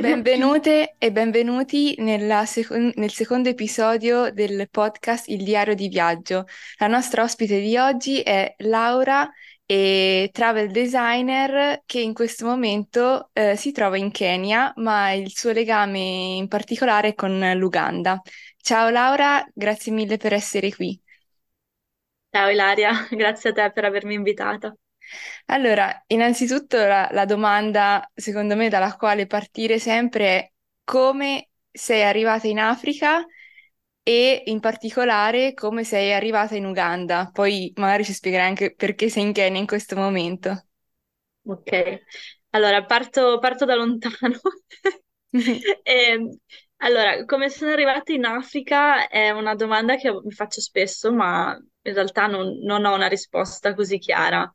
Benvenute e benvenuti seco- nel secondo episodio del podcast Il diario di viaggio. La nostra ospite di oggi è Laura, travel designer che in questo momento eh, si trova in Kenya, ma il suo legame in particolare è con l'Uganda. Ciao Laura, grazie mille per essere qui. Ciao Ilaria, grazie a te per avermi invitata. Allora, innanzitutto la, la domanda, secondo me, dalla quale partire sempre è come sei arrivata in Africa e in particolare come sei arrivata in Uganda. Poi magari ci spiegherai anche perché sei in Kenya in questo momento. Ok, allora parto, parto da lontano. E, allora, come sono arrivata in Africa è una domanda che mi faccio spesso, ma in realtà non, non ho una risposta così chiara.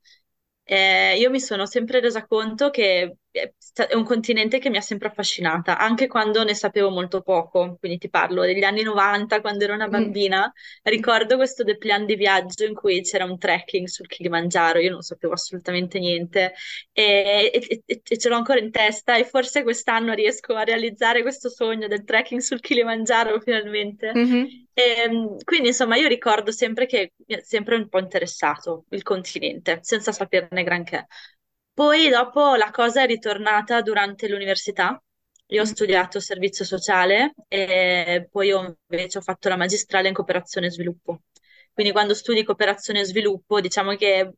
Eh, io mi sono sempre resa conto che è un continente che mi ha sempre affascinata, anche quando ne sapevo molto poco, quindi ti parlo degli anni 90, quando ero una bambina, ricordo questo dépliant di viaggio in cui c'era un trekking sul Kilimangiaro, io non sapevo assolutamente niente e, e, e, e ce l'ho ancora in testa e forse quest'anno riesco a realizzare questo sogno del trekking sul Kilimangiaro finalmente. Mm-hmm. E, ehm, quindi insomma io ricordo sempre che mi è sempre un po' interessato il continente, senza saperne granché. Poi dopo la cosa è ritornata durante l'università. Io ho Mm. studiato servizio sociale e poi ho invece ho fatto la magistrale in cooperazione e sviluppo. Quindi quando studi cooperazione e sviluppo, diciamo che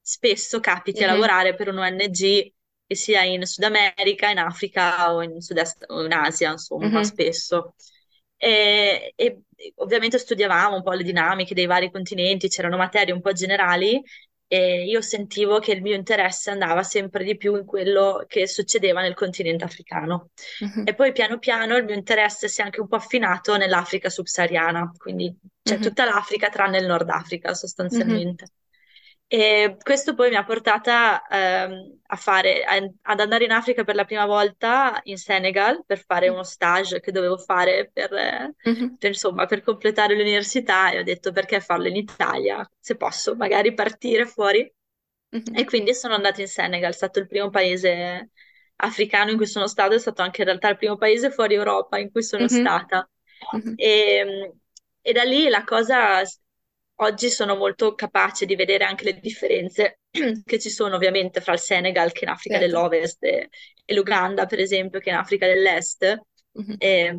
spesso capiti a Mhm. lavorare per un ONG che sia in Sud America, in Africa o in Sud-Est o in Asia, insomma, Mhm. spesso. E, e ovviamente studiavamo un po' le dinamiche dei vari continenti, c'erano materie un po' generali e io sentivo che il mio interesse andava sempre di più in quello che succedeva nel continente africano. Mhm. E poi piano piano il mio interesse si è anche un po' affinato nell'Africa subsahariana, quindi c'è Mhm. tutta l'Africa tranne il Nord Africa Mhm. sostanzialmente. E questo poi mi ha portata ehm, a fare, a- ad andare in Africa per la prima volta in Senegal per fare uno stage che dovevo fare per, Mhm. per, insomma, per completare l'università e ho detto perché farlo in Italia, se posso magari partire fuori. Mhm. E quindi sono andata in Senegal, è stato il primo paese africano in cui sono stata, è stato anche in realtà il primo paese fuori Europa in cui sono Mhm. stata. Mhm. E, e da lì la cosa, oggi sono molto capace di vedere anche le differenze che ci sono ovviamente fra il Senegal che in Africa Certo. dell'Ovest e, e l'Uganda, per esempio, che in Africa dell'Est. Mhm. E-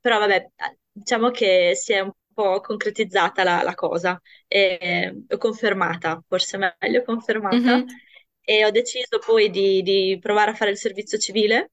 però vabbè, diciamo che si è un po' concretizzata la, la cosa, e, ho confermata, forse meglio confermata, Mhm. e ho deciso poi di, di provare a fare il servizio civile.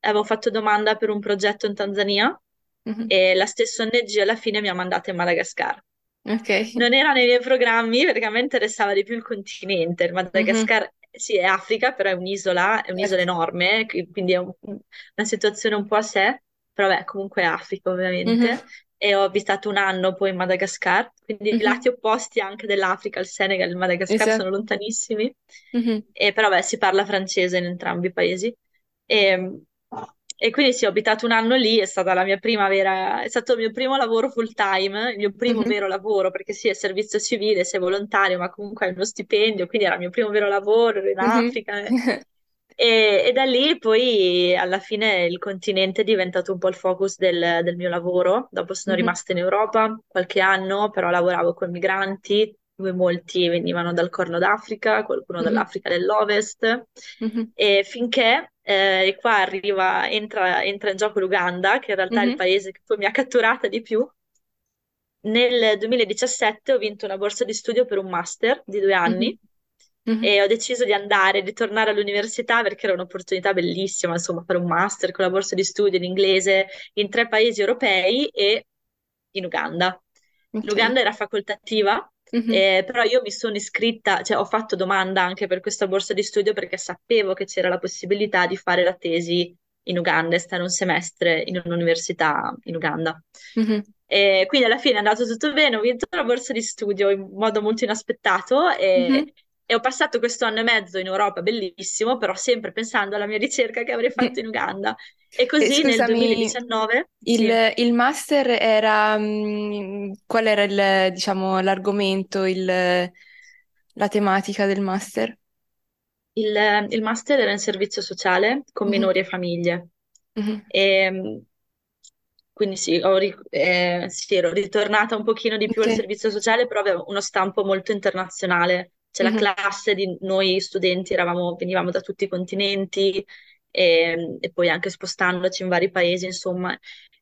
Avevo fatto domanda per un progetto in Tanzania Mhm. e la stessa ONG alla fine mi ha mandato in Madagascar. Ok. Non era nei miei programmi perché a me interessava di più il continente. Il Mhm. Madagascar, sì, è Africa, però è un'isola, è un'isola enorme, qui- quindi è un- una situazione un po' a sé, però beh, comunque è Africa Mhm. ovviamente. E ho abitato un anno poi in Madagascar, quindi i Mhm. lati opposti anche dell'Africa, il Senegal e il Madagascar sono lontanissimi, Mhm. e però beh, si parla francese in entrambi i paesi. E, e quindi sì, ho abitato un anno lì, è stata la mia prima vera, è stato il mio primo lavoro full time, il mio primo Mhm. vero lavoro, perché sì, è servizio civile, sei volontario, ma comunque hai uno stipendio, quindi era il mio primo vero lavoro, in Mhm. Africa. eh. E, e da lì poi alla fine il continente è diventato un po' il focus del, del mio lavoro. Dopo sono Mhm. rimasta in Europa qualche anno, però lavoravo con migranti, dove molti venivano dal Corno d'Africa, qualcuno Mhm. dall'Africa dell'Ovest. Mhm. E finché eh, e qua arriva, entra, entra in gioco l'Uganda, che in realtà è il Mhm. paese che poi mi ha catturata di più. Nel 2017 ho vinto una borsa di studio per un master di due anni Mhm. e ho deciso di andare, di tornare all'università perché era un'opportunità bellissima, insomma, fare un master con la borsa di studio in inglese in tre paesi europei e in Uganda. Ok. L'Uganda era facoltativa, Eh, però io mi sono iscritta, cioè ho fatto domanda anche per questa borsa di studio perché sapevo che c'era la possibilità di fare la tesi in Uganda e stare un semestre in un'università in Uganda. Mhm. E quindi alla fine è andato tutto bene, ho vinto la borsa di studio in modo molto inaspettato e, Mhm. e ho passato questo anno e mezzo in Europa, bellissimo, però sempre pensando alla mia ricerca che avrei fatto in Uganda. E E così nel scusami, 2019, il, sì, il master era, mm, qual era il, diciamo, l'argomento, il- la tematica del master? il, il master era in servizio sociale con Mhm. minori e famiglie. Mhm. E, ehm, quindi sì, ho eh, sì, ero ritornata un pochino di più Ok. al servizio sociale, però avevo uno stampo molto internazionale. C'è la Mhm. classe di noi studenti, eravamo- venivamo da tutti i continenti e, e poi anche spostandoci in vari paesi, insomma.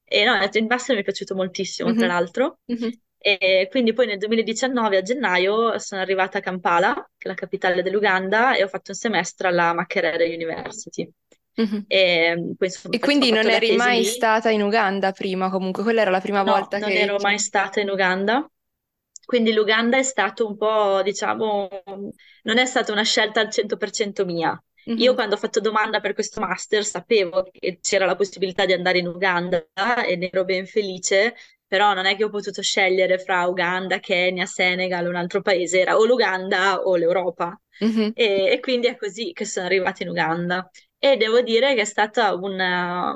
E no, il master mi è piaciuto moltissimo, tra Mhm. l'altro. Mhm. E quindi poi nel 2019, a gennaio, sono arrivata a Kampala, che è la capitale dell'Uganda, e ho fatto un semestre alla Makerere University. Mhm. E poi insomma E quindi non eri mai lì. stata in Uganda prima, comunque, quella era la prima No, volta non che ero mai stata in Uganda, quindi l'Uganda è stato un po', diciamo, non è stata una scelta al 100% mia. Io Mhm. quando ho fatto domanda per questo master sapevo che c'era la possibilità di andare in Uganda e ne ero ben felice, però non è che ho potuto scegliere fra Uganda, Kenya, Senegal, un altro paese, era o l'Uganda o l'Europa. Mhm. E, e quindi è così che sono arrivata in Uganda. E devo dire che è stata una,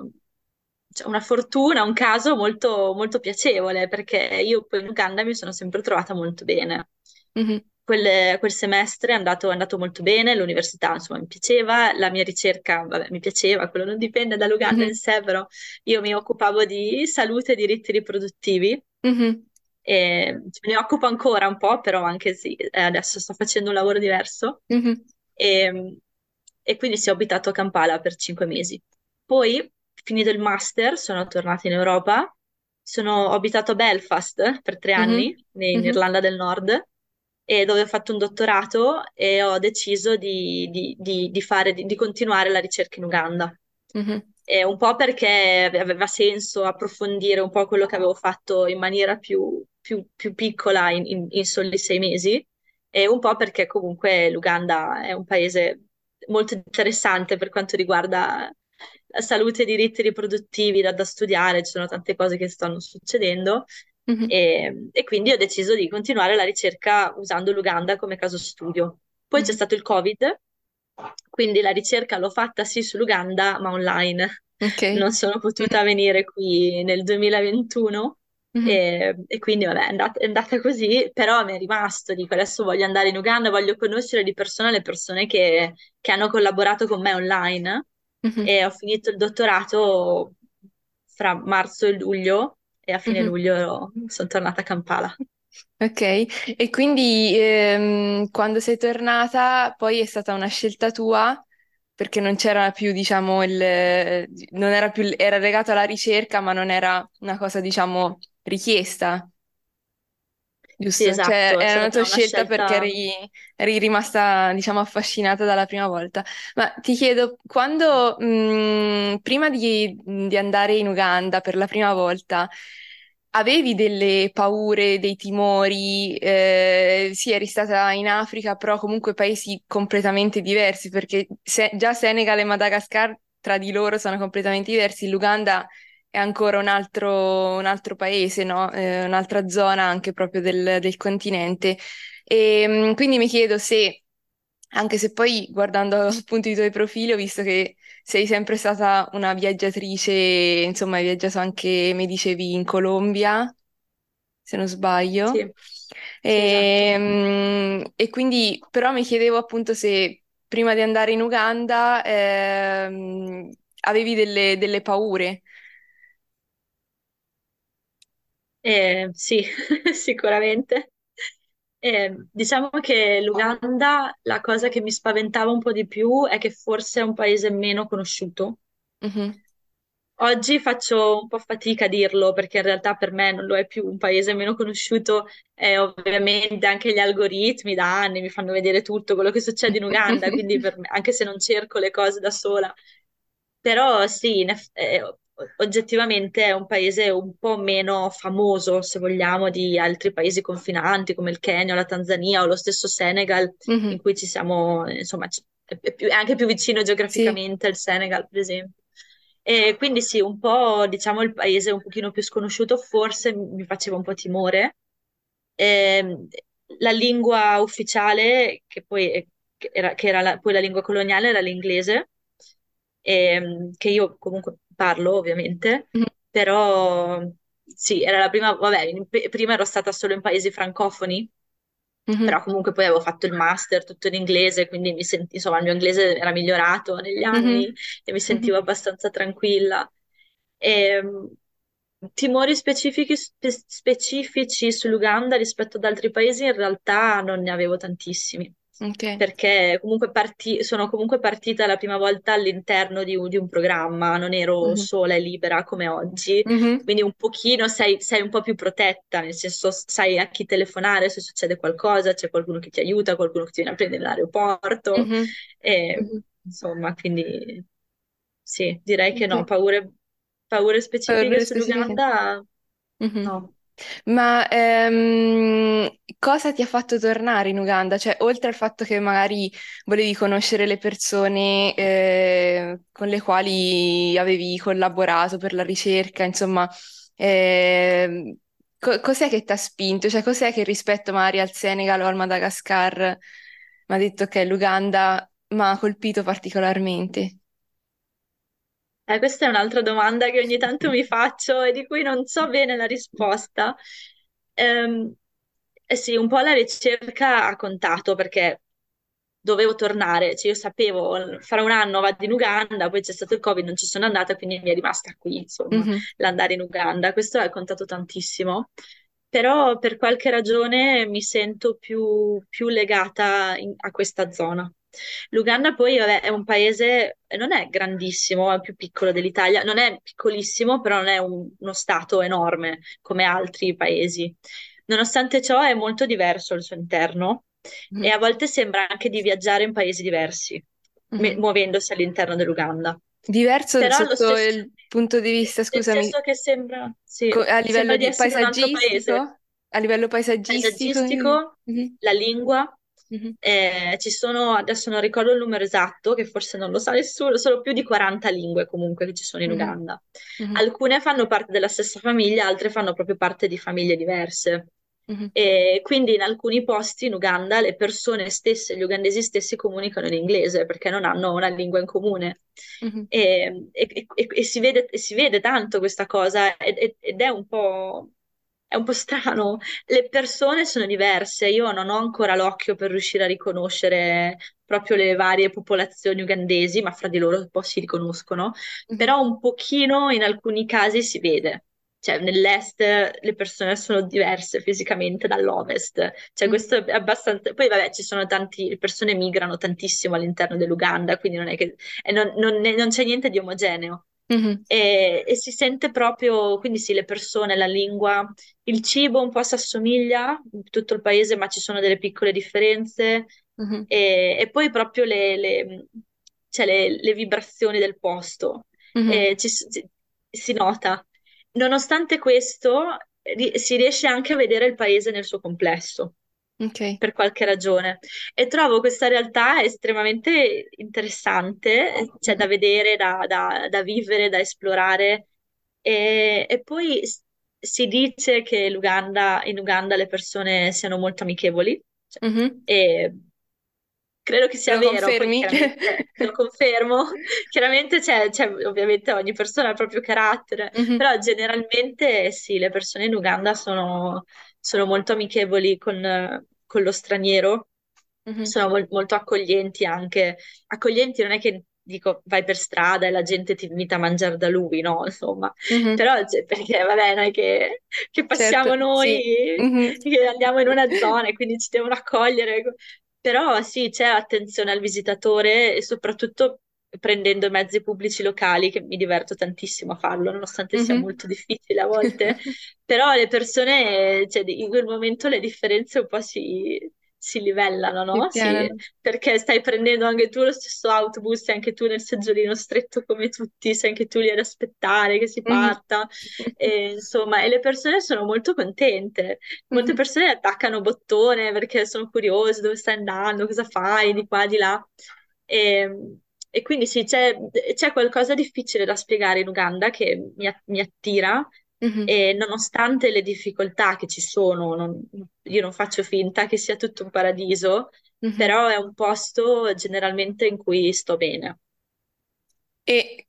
cioè, una fortuna, un caso molto, molto piacevole, perché io poi in Uganda mi sono sempre trovata molto bene. Mhm. Quel, quel semestre è andato, è andato molto bene, l'università insomma mi piaceva, la mia ricerca vabbè, mi piaceva, quello non dipende dall'Uganda Mhm. in sé, però io mi occupavo di salute e diritti riproduttivi Mhm. e me ne occupo ancora un po', però anche sì, eh, adesso sto facendo un lavoro diverso Mhm. e, e quindi sì, ho abitato a Kampala per cinque mesi. Poi, finito il master, sono tornata in Europa, sono, ho abitato a Belfast per tre Mhm. anni, in Mhm. Irlanda del Nord, e dove ho fatto un dottorato e ho deciso di, di- di- di fare, di, di continuare la ricerca in Uganda. Mhm. E un po' perché aveva senso approfondire un po' quello che avevo fatto in maniera più, più- più piccola in, in- in soli sei mesi, e un po' perché comunque l'Uganda è un paese molto interessante per quanto riguarda la salute e i diritti riproduttivi da, da studiare, ci sono tante cose che stanno succedendo. Mhm. E, e quindi ho deciso di continuare la ricerca usando l'Uganda come caso studio. Poi c'è Mhm. stato il Covid, quindi la ricerca l'ho fatta sì sull'Uganda, ma online. Ok. Non sono potuta venire qui nel 2021 Mhm. e, e quindi vabbè, è andata, è andata così, però mi è rimasto, dico adesso voglio andare in Uganda, voglio conoscere di persona le persone che, che hanno collaborato con me online e ho finito il dottorato fra marzo e luglio e a fine Mhm. luglio sono tornata a Kampala. Ok, e quindi ehm, quando sei tornata poi è stata una scelta tua perché non c'era più, diciamo, il, non era più, era legato alla ricerca, ma non era una cosa, diciamo, richiesta, Sì, giusto? Cioè, esatto, è una tua stata una scelta perché scelta... eri, eri rimasta, diciamo, affascinata dalla prima volta. Ma ti chiedo, quando, mh, prima di, di andare in Uganda per la prima volta, avevi delle paure, dei timori? Eh, sì, eri stata in Africa, però comunque paesi completamente diversi, perché se- già Senegal e Madagascar tra di loro sono completamente diversi. L'Uganda è ancora un altro, un altro paese, no? Eh, un'altra zona anche proprio del, del continente. E mh, quindi mi chiedo se, anche se poi guardando appunto i tuoi profili, ho visto che sei sempre stata una viaggiatrice, insomma, hai viaggiato anche, mi dicevi, in Colombia, se non sbaglio. Sì, sì, esatto. E, mh, e quindi, però mi chiedevo appunto se prima di andare in Uganda ehm, avevi delle, delle paure. Eh, sì, sicuramente. Eh, diciamo che l'Uganda, la cosa che mi spaventava un po' di più è che forse è un paese meno conosciuto. Mhm, Oggi faccio un po' fatica a dirlo perché in realtà per me non lo è più un paese meno conosciuuto e ovviamente anche gli algoritmi da anni mi fanno vedere tutto quello che succede in Uganda, quindi per me, anche se non cerco le cose da sola, però sì, in eff- eh, oggettivamente è un paese un po' meno famoso, se vogliamo, di altri paesi confinanti come il Kenya o la Tanzania o lo stesso Senegal, in mhm, cui ci siamo, insomma, è più- è anche più vicino geograficamente il Senegal, per esempio. E quindi sì, un po', diciamo, il paese un pochino più sconosciuto forse mi faceva un po' timore. Ehm, la lingua ufficiale, che poi che era, che era la, poi la lingua coloniale, era l'inglese, ehm, che io comunque parlo ovviamente, Mhm, però sì, era la prima, vabbè, in- prima ero stata solo in paesi francofoni, mhm, però comunque poi avevo fatto il master tutto in inglese, quindi mi senti, insomma, il mio inglese era migliorato negli mhm, anni e mi sentivo abbastanza tranquilla. E, timori specifici, spe- specifici sull'Uganda rispetto ad altri paesi in realtà non ne avevo tantissimi. Ok. Perché comunque parti- sono comunque partita la prima volta all'interno di un, di un programma, non ero Mhm. sola e libera come oggi, Mhm. quindi un pochino sei, sei un po' più protetta, nel senso sai a chi telefonare se succede qualcosa, c'è qualcuno che ti aiuta, qualcuno che ti viene a prendere all'aeroporto, Mhm. e, Mhm. insomma, quindi sì, direi che no, Ok. paure, paure specifiche Paure specifiche? sull'Uganda, Mhm. no. Ma ehm, cosa ti ha fatto tornare in Uganda? Cioè, oltre al fatto che magari volevi conoscere le persone eh, con le quali avevi collaborato per la ricerca, insomma, ehm, co- cos'è che ti ha spinto? Cioè, cos'è che rispetto magari al Senegal o al Madagascar mi ha detto che l'Uganda mi ha colpito particolarmente? Eh, questa è un'altra domanda che ogni tanto mi faccio e di cui non so bene la risposta. Ehm, eh sì, un po' la ricerca ha contato perché dovevo tornare, cioè io sapevo, fra un anno vado in Uganda, poi c'è stato il Covid, non ci sono andata, quindi mi è rimasta qui, insomma, l'andare in Uganda. Questo ha contato tantissimo, però per qualche ragione mi sento più, più legata in- a questa zona. L'Uganda poi vabbè, è un paese, non è grandissimo, è più piccolo dell'Italia, non è piccolissimo, però non è un- uno stato enorme come altri paesi. Nonostante ciò è molto diverso al suo interno e mhm, a volte sembra anche di viaggiare in paesi diversi, mhm. muovendosi all'interno dell'Uganda. Diverso Però sotto stesso, il punto di vista, scusami, che sembra, sì, co- a livello sembra di di altro paese paesaggistico? A livello paesaggistico? paesaggistico, Mhm, la lingua. Mhm, eh, ci sono, adesso non ricordo il numero esatto, che forse non lo sa nessuno, sono più di 40 lingue comunque che ci sono in mhm, Uganda. mhm, Alcune fanno parte della stessa famiglia, altre fanno proprio parte di famiglie diverse. mhm, E quindi in alcuni posti in Uganda le persone stesse, gli ugandesi stessi comunicano in inglese perché non hanno una lingua in comune. mhm, E, e- e- e si vede, e si vede tanto questa cosa ed, ed è un po', è un po' strano. Le persone sono diverse, io non ho ancora l'occhio per riuscire a riconoscere proprio le varie popolazioni ugandesi, ma fra di loro un po' si riconoscono, mhm, però un pochino in alcuni casi si vede. Cioè, nell'est le persone sono diverse fisicamente dall'ovest, cioè mhm, questo è abbastanza... Poi vabbè, ci sono tanti, le persone migrano tantissimo all'interno dell'Uganda, quindi non è che... non, non- non c'è niente di omogeneo. Mhm, E, e si sente proprio, quindi sì, le persone, la lingua, il cibo un po' si assomiglia in tutto il paese, ma ci sono delle piccole differenze. mhm, E, e poi proprio le, le- cioè le- le vibrazioni del posto, mhm. E ci si, si nota. Nonostante questo, ri- si riesce anche a vedere il paese nel suo complesso, Ok. per qualche ragione. E trovo questa realtà estremamente interessante, cioè da vedere, da, da- da vivere, da esplorare. E, e poi si dice che l'Uganda, in Uganda le persone siano molto amichevoli, cioè, mhm. e credo che sia Lo vero, confermi? chiaramente lo confermo, chiaramente c'è, c'è- ovviamente ogni persona ha il proprio carattere, Mhm, però generalmente sì, le persone in Uganda sono, sono molto amichevoli con, con lo straniero, mhm, sono mol- molto accoglienti anche, accoglienti non è che dico vai per strada e la gente ti invita a mangiare da lui, no, insomma, mhm. però cioè, perché vabbè, noi che, che Certo, passiamo sì. noi, Mhm, che andiamo in una zona e quindi ci devono accogliere, però sì, c'è attenzione al visitatore e soprattutto prendendo mezzi pubblici locali, che mi diverto tantissimo a farlo, nonostante sia mhm. molto difficile a volte, però le persone, cioè, in quel momento le differenze un po' si, si livellano, no? Si- perché stai prendendo anche tu lo stesso autobus, sei anche tu nel seggiolino stretto come tutti, sei anche tu lì ad aspettare che si Mhm, parta, e, insomma, e le persone sono molto contente. Molte mhm, persone attaccano bottone perché sono curiose dove stai andando, cosa fai, di qua, di là. E, e quindi sì, c'è c'è qualcosa di difficile da spiegare in Uganda che mi, mi attira mhm, e nonostante le difficoltà che ci sono, non- io non faccio finta che sia tutto un paradiso, mhm. però è un posto generalmente in cui sto bene. E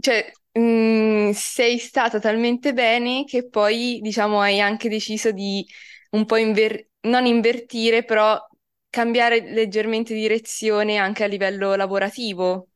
cioè, mh, sei stata talmente bene che poi, diciamo, hai anche deciso di un po' inver- non invertire, però cambiare leggermente direzione anche a livello lavorativo.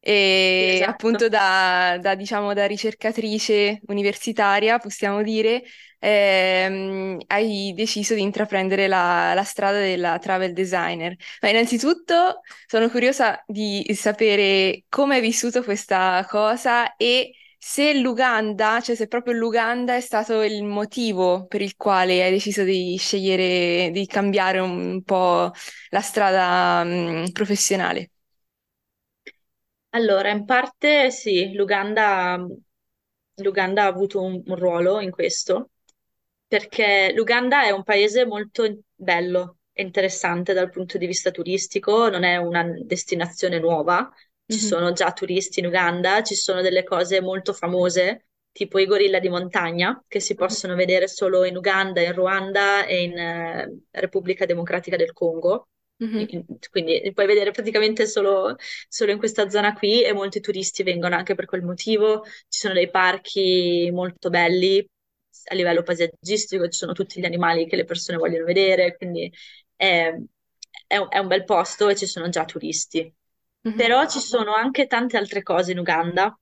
E esatto. appunto da, da, diciamo, da ricercatrice universitaria, possiamo dire, ehm, hai deciso di intraprendere la, la strada della travel designer. Ma innanzitutto sono curiosa di sapere come hai vissuto questa cosa e se l'Uganda, cioè se proprio l'Uganda è stato il motivo per il quale hai deciso di scegliere di cambiare un po' la strada, mm, professionale. Allora, in parte sì, l'Uganda l'Uganda ha avuto un, un ruolo in questo, perché l'Uganda è un paese molto bello e interessante dal punto di vista turistico, non è una destinazione nuova, ci sono già turisti in Uganda, ci sono delle cose molto famose, tipo i gorilla di montagna, che si possono vedere solo in Uganda, in Ruanda e in eh, Repubblica Democratica del Congo. mhm, Quindi li puoi vedere praticamente solo, solo in questa zona qui e molti turisti vengono anche per quel motivo. Ci sono dei parchi molto belli a livello paesaggistico, ci sono tutti gli animali che le persone vogliono vedere, quindi è, è un, è un bel posto e ci sono già turisti. Mhm, Però ci sono anche tante altre cose in Uganda,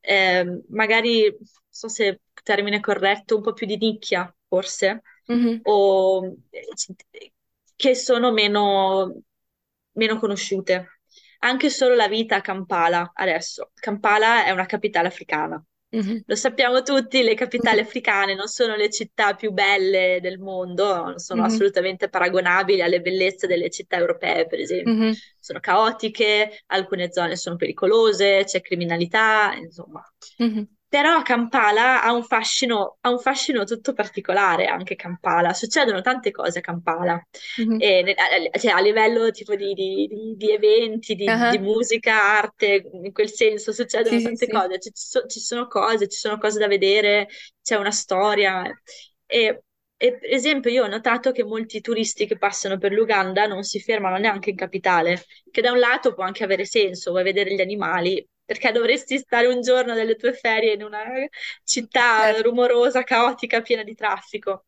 eh, magari, non so se il termine è corretto, un po' più di nicchia, forse, mhm, o che sono meno, meno conosciute. Anche solo la vita a Kampala adesso. Kampala è una capitale africana. Lo sappiamo tutti, le capitali africane non sono le città più belle del mondo, non sono assolutamente paragonabili alle bellezze delle città europee, per esempio. Sono caotiche, alcune zone sono pericolose, c'è criminalità, insomma. Però Kampala ha un fascino, ha un fascino tutto particolare, anche Kampala. Succedono tante cose a Kampala, mhm. E cioè, a livello tipo di, di- di- di eventi, di, di Ah, musica, arte, in quel senso succedono Sì, tante sì. cose. Ci, ci sono cose, ci sono cose da vedere, c'è una storia. E, e, per esempio, io ho notato che molti turisti che passano per l'Uganda non si fermano neanche in capitale, che da un lato può anche avere senso, vuoi vedere gli animali, perché dovresti stare un giorno delle tue ferie in una città Certo. rumorosa, caotica, piena di traffico.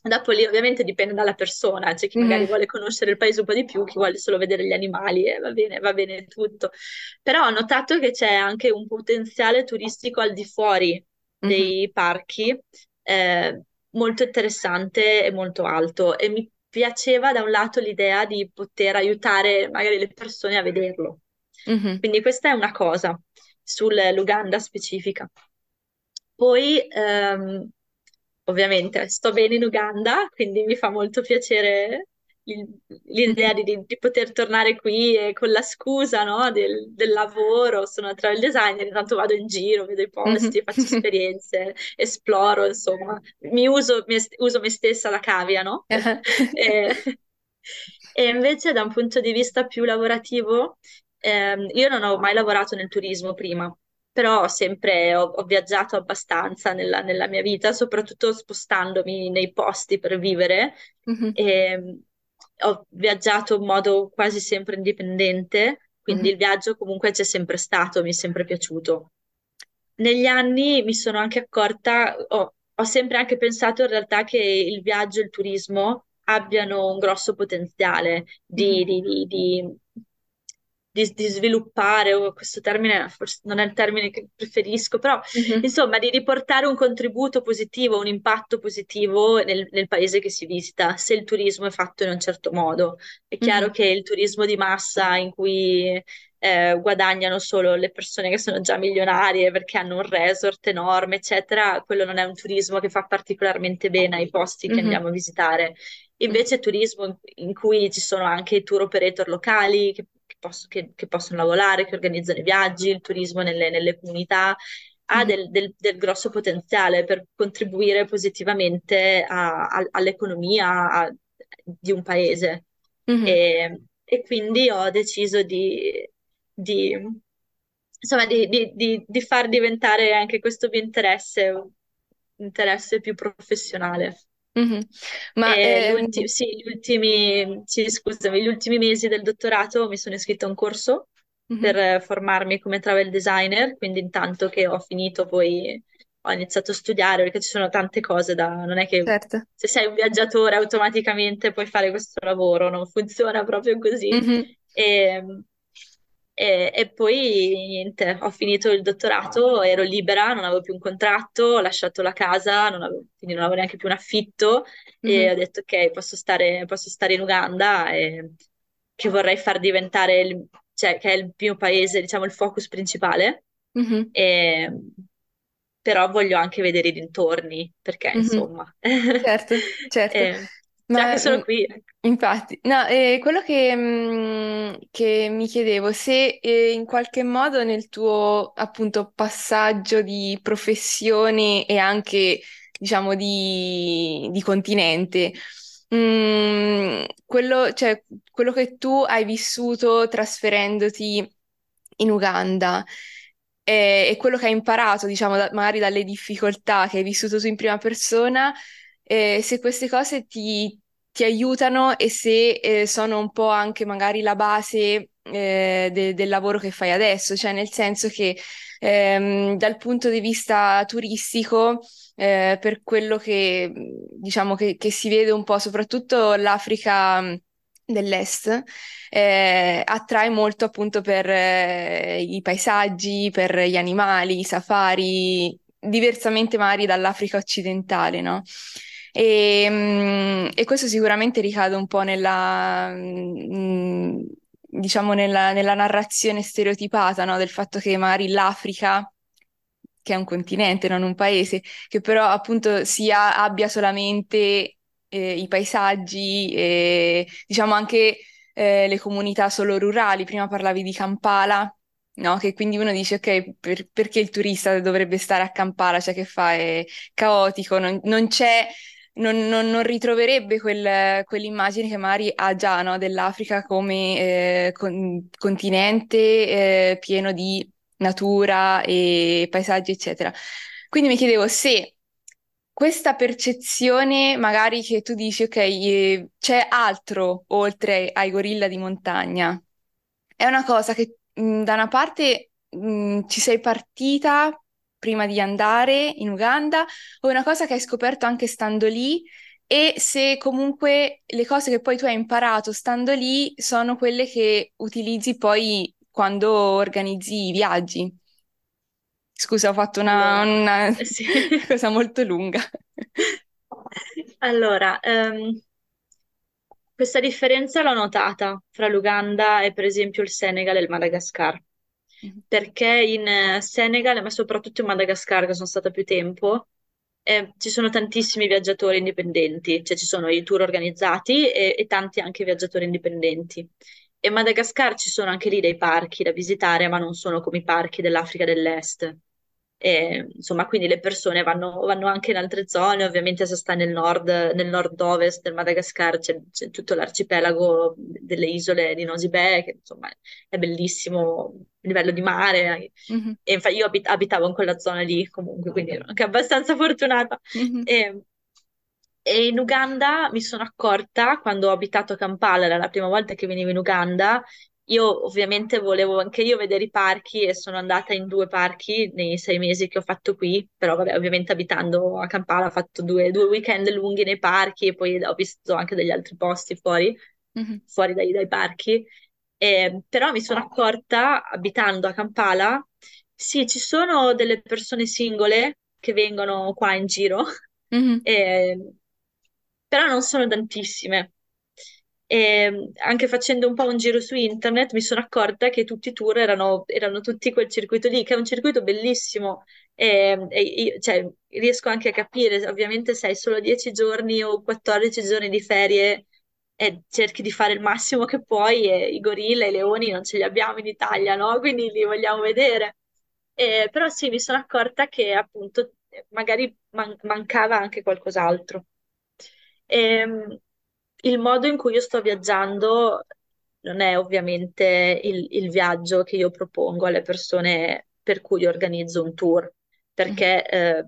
Dopo lì ovviamente dipende dalla persona, c'è chi magari Mhm, vuole conoscere il paese un po' di più, chi vuole solo vedere gli animali e va bene, va bene tutto. Però ho notato che c'è anche un potenziale turistico al di fuori dei parchi, eh, molto interessante e molto alto e mi piaceva da un lato l'idea di poter aiutare magari le persone a vederlo. Mhm, Quindi questa è una cosa sull'Uganda specifica. Poi, ehm, ovviamente, sto bene in Uganda, quindi mi fa molto piacere il- l'idea di, di- poter tornare qui e con la scusa, no, del, del lavoro. Sono una travel designer, intanto vado in giro, vedo i posti, faccio esperienze, esploro, insomma, mi uso, mi- uso me stessa la cavia, no? Ah, E, e invece, da un punto di vista più lavorativo, ehm, io non ho mai lavorato nel turismo prima però ho sempre ho, ho viaggiato abbastanza nella, nella mia vita, soprattutto spostandomi nei posti per vivere. E, mm, ho viaggiato in modo quasi sempre indipendente, quindi il viaggio comunque c'è sempre stato, mi è sempre piaciuto. Negli anni mi sono anche accorta, ho, ho sempre anche pensato in realtà che il viaggio e il turismo abbiano un grosso potenziale di, di- di- di- di- di sviluppare, o questo termine forse non è il termine che preferisco, però mhm, insomma di riportare un contributo positivo, un impatto positivo nel, nel paese che si visita, se il turismo è fatto in un certo modo. È chiaro mhm, che il turismo di massa in cui eh, guadagnano solo le persone che sono già milionarie perché hanno un resort enorme, eccetera, quello non è un turismo che fa particolarmente bene ai posti che mhm, andiamo a visitare. mhm, Invece turismo in, in cui ci sono anche i tour operator locali che, che poss- che- che possono lavorare, che organizzano i viaggi, il turismo nelle, nelle comunità, ha mhm, del, del- del grosso potenziale per contribuire positivamente a- a- all'economia a- di un paese. mhm, E, e quindi ho deciso di, di, insomma, di, di- di- di far diventare anche questo mio interesse un interesse più professionale. Mhm. Ma E gli ehm, ultimi, sì, gli ultimi, sì, scusami, gli ultimi mesi del dottorato mi sono iscritta a un corso mhm, per eh, formarmi come travel designer, quindi intanto che ho finito poi ho iniziato a studiare perché ci sono tante cose da... non è che certo. se sei un viaggiatore automaticamente puoi fare questo lavoro, non funziona proprio così. Mhm, E, E, e poi niente, ho finito il dottorato, ero libera, non avevo più un contratto, ho lasciato la casa, non avevo, quindi non avevo neanche più un affitto e Mhm, ho detto ok, posso stare, posso stare in Uganda e che vorrei far diventare, il- cioè che è il mio paese, diciamo, il focus principale. mhm, E, però voglio anche vedere i dintorni, perché mhm. insomma, Certo, certo. Eh, già che Ma sono qui, infatti, no, eh, quello che, mh, che mi chiedevo, se eh, in qualche modo nel tuo appunto passaggio di professione e anche, diciamo, di, di continente, mh, quello, cioè, quello che tu hai vissuto trasferendoti in Uganda e, e quello che hai imparato, diciamo, da- magari dalle difficoltà che hai vissuto tu in prima persona eh, se queste cose ti, ti aiutano e se eh, sono un po' anche magari la base eh, de- del lavoro che fai adesso, cioè nel senso che ehm, dal punto di vista turistico, eh, per quello che diciamo che, che si vede un po', soprattutto l'Africa dell'Est, eh, attrae molto appunto per eh, i paesaggi, per gli animali, i safari, diversamente magari dall'Africa occidentale, no? E, mm, e questo sicuramente ricade un po' nella, mm, diciamo, nella, nella narrazione stereotipata, no? Del fatto che magari l'Africa, che è un continente, non un paese, che però appunto sia, abbia solamente eh, i paesaggi e diciamo anche eh, le comunità solo rurali. Prima parlavi di Kampala. No, che quindi uno dice, ok, per- perché il turista dovrebbe stare a Kampala? Cioè, che fa? È caotico, non, non c'è non, non- non ritroverebbe quel- quell'immagine che magari ha già, no, dell'Africa come eh, con- continente eh, pieno di natura e paesaggi, eccetera. Quindi mi chiedevo se questa percezione, magari che tu dici, ok, eh, c'è altro oltre ai gorilla di montagna, è una cosa che mh, da una parte mh, ci sei partita prima di andare in Uganda, o è una cosa che hai scoperto anche stando lì, e se comunque le cose che poi tu hai imparato stando lì sono quelle che utilizzi poi quando organizzi i viaggi. Scusa, ho fatto una, una sì. cosa molto lunga. Allora, ehm, questa differenza l'ho notata fra l'Uganda e per esempio il Senegal e il Madagascar, perché in eh, Senegal, ma soprattutto in Madagascar, che sono stata più tempo, eh, ci sono tantissimi viaggiatori indipendenti, cioè ci sono i tour organizzati e, e tanti anche viaggiatori indipendenti. E in Madagascar ci sono anche lì dei parchi da visitare, ma non sono come i parchi dell'Africa dell'Est. E, insomma, quindi le persone vanno, vanno anche in altre zone, ovviamente se sta nel nord, nel nord-ovest del Madagascar c'è c'è tutto l'arcipelago delle isole di Nosy Be, che insomma è bellissimo a livello di mare. mhm, E infatti io abit- abitavo in quella zona lì comunque, quindi ero anche abbastanza fortunata. mhm, E, e in Uganda mi sono accorta, quando ho abitato a Kampala, era la prima volta che venivo in Uganda, io ovviamente volevo anche io vedere i parchi e sono andata in due parchi nei sei mesi che ho fatto qui, però vabbè, ovviamente abitando a Kampala ho fatto due, due weekend lunghi nei parchi e poi ho visto anche degli altri posti fuori, mhm, fuori dai, dai parchi. Eh, però mi sono accorta, abitando a Kampala, sì, ci sono delle persone singole che vengono qua in giro, mhm, eh, però non sono tantissime. E anche facendo un po' un giro su internet mi sono accorta che tutti i tour erano, erano tutti quel circuito lì, che è un circuito bellissimo. E, e io- cioè, riesco anche a capire, ovviamente se hai solo 10 giorni o 14 giorni di ferie e cerchi di fare il massimo che puoi e i gorilla e i leoni non ce li abbiamo in Italia, no? Quindi li vogliamo vedere. Eh, però sì, mi sono accorta che appunto magari man- mancava anche qualcos'altro. Ehm, il modo in cui io sto viaggiando non è ovviamente il, il viaggio che io propongo alle persone per cui organizzo un tour, perché eh,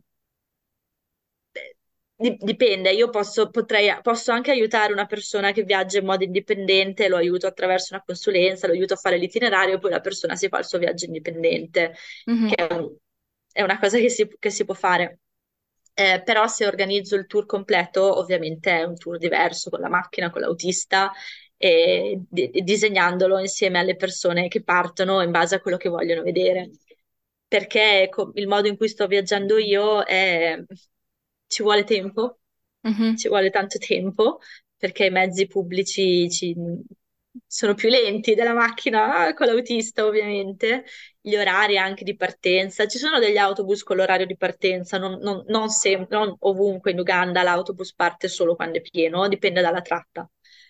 di- dipende, io posso, potrei, posso anche aiutare una persona che viaggia in modo indipendente, lo aiuto attraverso una consulenza, lo aiuto a fare l'itinerario, poi la persona si fa il suo viaggio indipendente, che mhm, è, un- è una cosa che si, che si può fare. Eh, però se organizzo il tour completo, ovviamente è un tour diverso con la macchina, con l'autista e, di- disegnandolo insieme alle persone che partono in base a quello che vogliono vedere. Perché co- il modo in cui sto viaggiando io è... ci vuole tempo, Mhm. ci vuole tanto tempo, perché i mezzi pubblici ci- sono più lenti della macchina con l'autista, ovviamente. Gli orari anche di partenza. Ci sono degli autobus con l'orario di partenza, non, non- non sempre, non ovunque in Uganda l'autobus parte solo quando è pieno, dipende dalla tratta.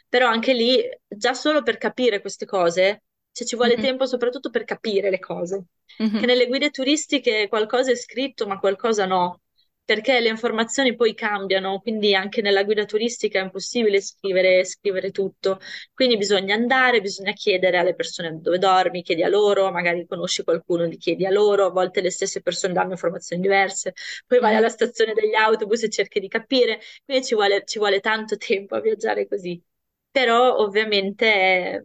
Però anche lì, già solo per capire queste cose, cioè ci vuole Mhm. tempo soprattutto per capire le cose. Che Mhm. nelle guide turistiche qualcosa è scritto, ma qualcosa no perché le informazioni poi cambiano, quindi anche nella guida turistica è impossibile scrivere, scrivere tutto. Quindi bisogna andare, bisogna chiedere alle persone dove dormi, chiedi a loro, magari conosci qualcuno, gli chiedi a loro, a volte le stesse persone danno informazioni diverse, poi vai Mhm. alla stazione degli autobus e cerchi di capire, quindi ci vuole, ci vuole tanto tempo a viaggiare così. Però ovviamente è,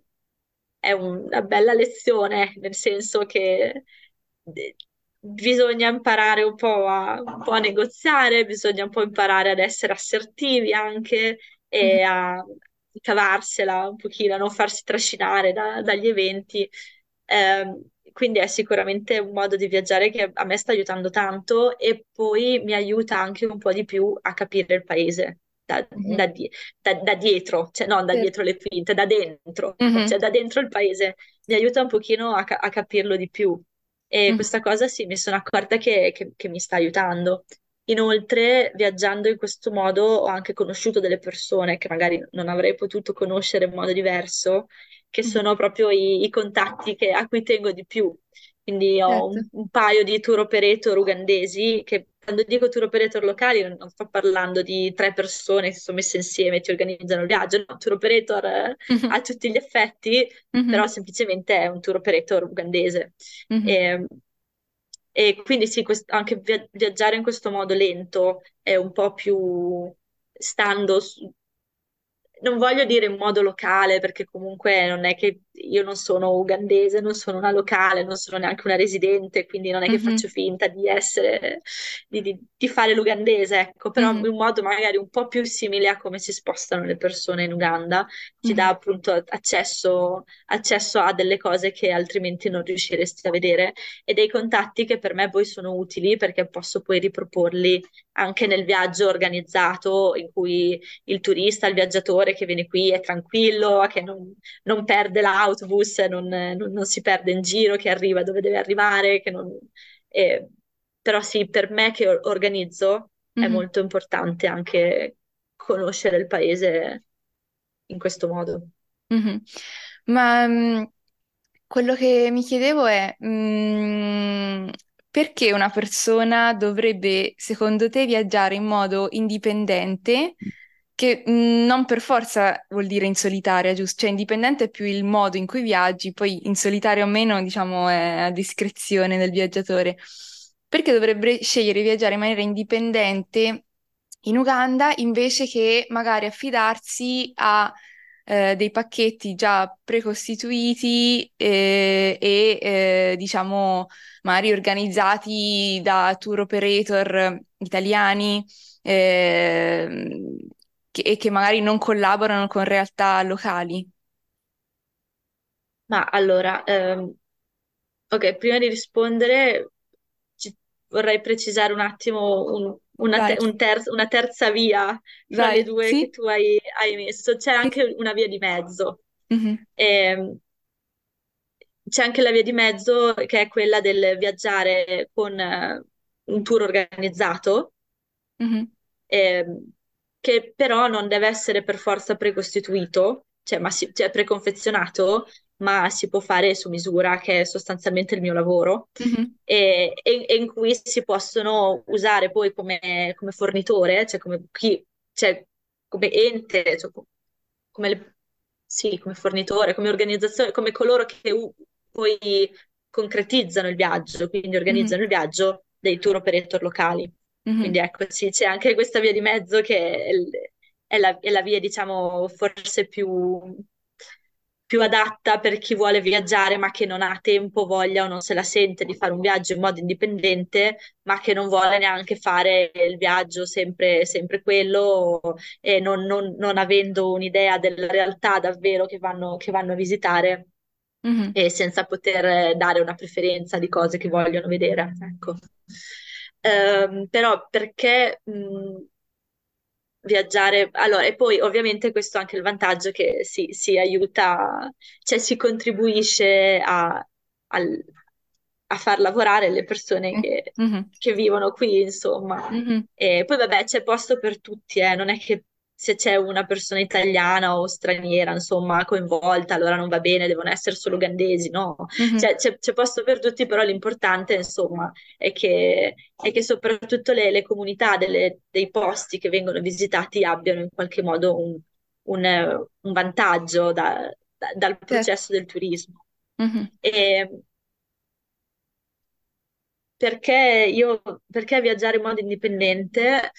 è una bella lezione, nel senso che bisogna imparare un po' a, un po' a negoziare, bisogna un po' imparare ad essere assertivi anche e a cavarsela un pochino, a non farsi trascinare da- dagli eventi. Ehm, quindi è sicuramente un modo di viaggiare che a me sta aiutando tanto e poi mi aiuta anche un po' di più a capire il paese. Da, Mhm. da di- da- da dietro, cioè non da dietro le quinte, da dentro, Mhm. cioè da dentro il paese mi aiuta un pochino a, ca- a capirlo di più. E Mhm. questa cosa sì, mi sono accorta che, che- che mi sta aiutando. Inoltre, viaggiando in questo modo, ho anche conosciuto delle persone che magari non avrei potuto conoscere in modo diverso, che Mhm. sono proprio i, i contatti che- a cui tengo di più. Quindi ho Certo. un, un paio di tour operator ugandesi che quando dico tour operator locali non non sto parlando di tre persone che si sono messe insieme e ti organizzano il viaggio, no, tour operator eh, Mhm. a tutti gli effetti, Mhm. però semplicemente è un tour operator ugandese. Mhm. E, e quindi sì, quest- anche via- viaggiare in questo modo lento è un po' più stando su- non voglio dire in modo locale, perché comunque non è che io non sono ugandese, non sono una locale, non sono neanche una residente, quindi non è che Mhm. faccio finta di essere, di, di- di fare l'ugandese, ecco, però in Mhm. un modo magari un po' più simile a come si spostano le persone in Uganda, ti dà Mhm. appunto accesso, accesso a delle cose che altrimenti non riusciresti a vedere e dei contatti che per me poi sono utili perché posso poi riproporli anche nel viaggio organizzato in cui il turista, il viaggiatore che viene qui è tranquillo, che non, non perde l'autobus, non, non- non si perde in giro, che arriva dove deve arrivare, che non- eh, però sì, per me che or- organizzo è Mhm. molto importante anche conoscere il paese in questo modo. Mhm. Ma mh, quello che mi chiedevo è mh, perché una persona dovrebbe, secondo te, viaggiare in modo indipendente, che non per forza vuol dire in solitaria, giusto? Cioè indipendente è più il modo in cui viaggi, poi in solitaria o meno, diciamo, è a discrezione del viaggiatore. Perché dovrebbe scegliere di viaggiare in maniera indipendente in Uganda invece che magari affidarsi a eh, dei pacchetti già precostituiti eh, e eh, diciamo magari organizzati da tour operator italiani ehm, che- e che magari non collaborano con realtà locali. Ma allora, ehm, ok, prima di rispondere ci- vorrei precisare un attimo un- una, Vai, te- un terz- una terza via fra le vai, due che sì? tu hai, hai messo. C'è Sì, anche una via di mezzo. Mhm, Ehm, c'è anche la via di mezzo che è quella del viaggiare con eh, un tour organizzato mhm, ehm, che però non deve essere per forza precostituito, cioè, ma si- cioè preconfezionato, ma si può fare su misura, che è sostanzialmente il mio lavoro, mhm, e, e- e in cui si possono usare poi come, come fornitore, cioè come, chi, cioè come ente, cioè co- come le- sì, come fornitore, come organizzazione, come coloro che u- poi concretizzano il viaggio, quindi organizzano il viaggio dei tour operator locali. Mhm, Quindi ecco, sì, c'è anche questa via di mezzo che è la, è la via, diciamo, forse più, più adatta per chi vuole viaggiare ma che non ha tempo, voglia o non se la sente di fare un viaggio in modo indipendente, ma che non vuole neanche fare il viaggio sempre, sempre quello e non, non, non avendo un'idea della realtà davvero che vanno, che vanno a visitare mm-hmm. e senza poter dare una preferenza di cose che vogliono vedere. Ecco. Um, però perché mh, viaggiare. Allora, e poi ovviamente questo è anche il vantaggio che si, si aiuta, cioè si contribuisce a, al, a far lavorare le persone che, che vivono qui, insomma. E poi vabbè, c'è posto per tutti, eh, non è che se c'è una persona italiana o straniera, insomma, coinvolta, allora non va bene, devono essere solo ugandesi, no? Mm-hmm. Cioè, c'è, c'è, posto per tutti, però l'importante, insomma, è che, è che soprattutto le, le comunità delle, dei posti che vengono visitati abbiano in qualche modo un, un, un vantaggio da, da, dal certo. processo del turismo. Mm-hmm. E, perché io, perché viaggiare in modo indipendente?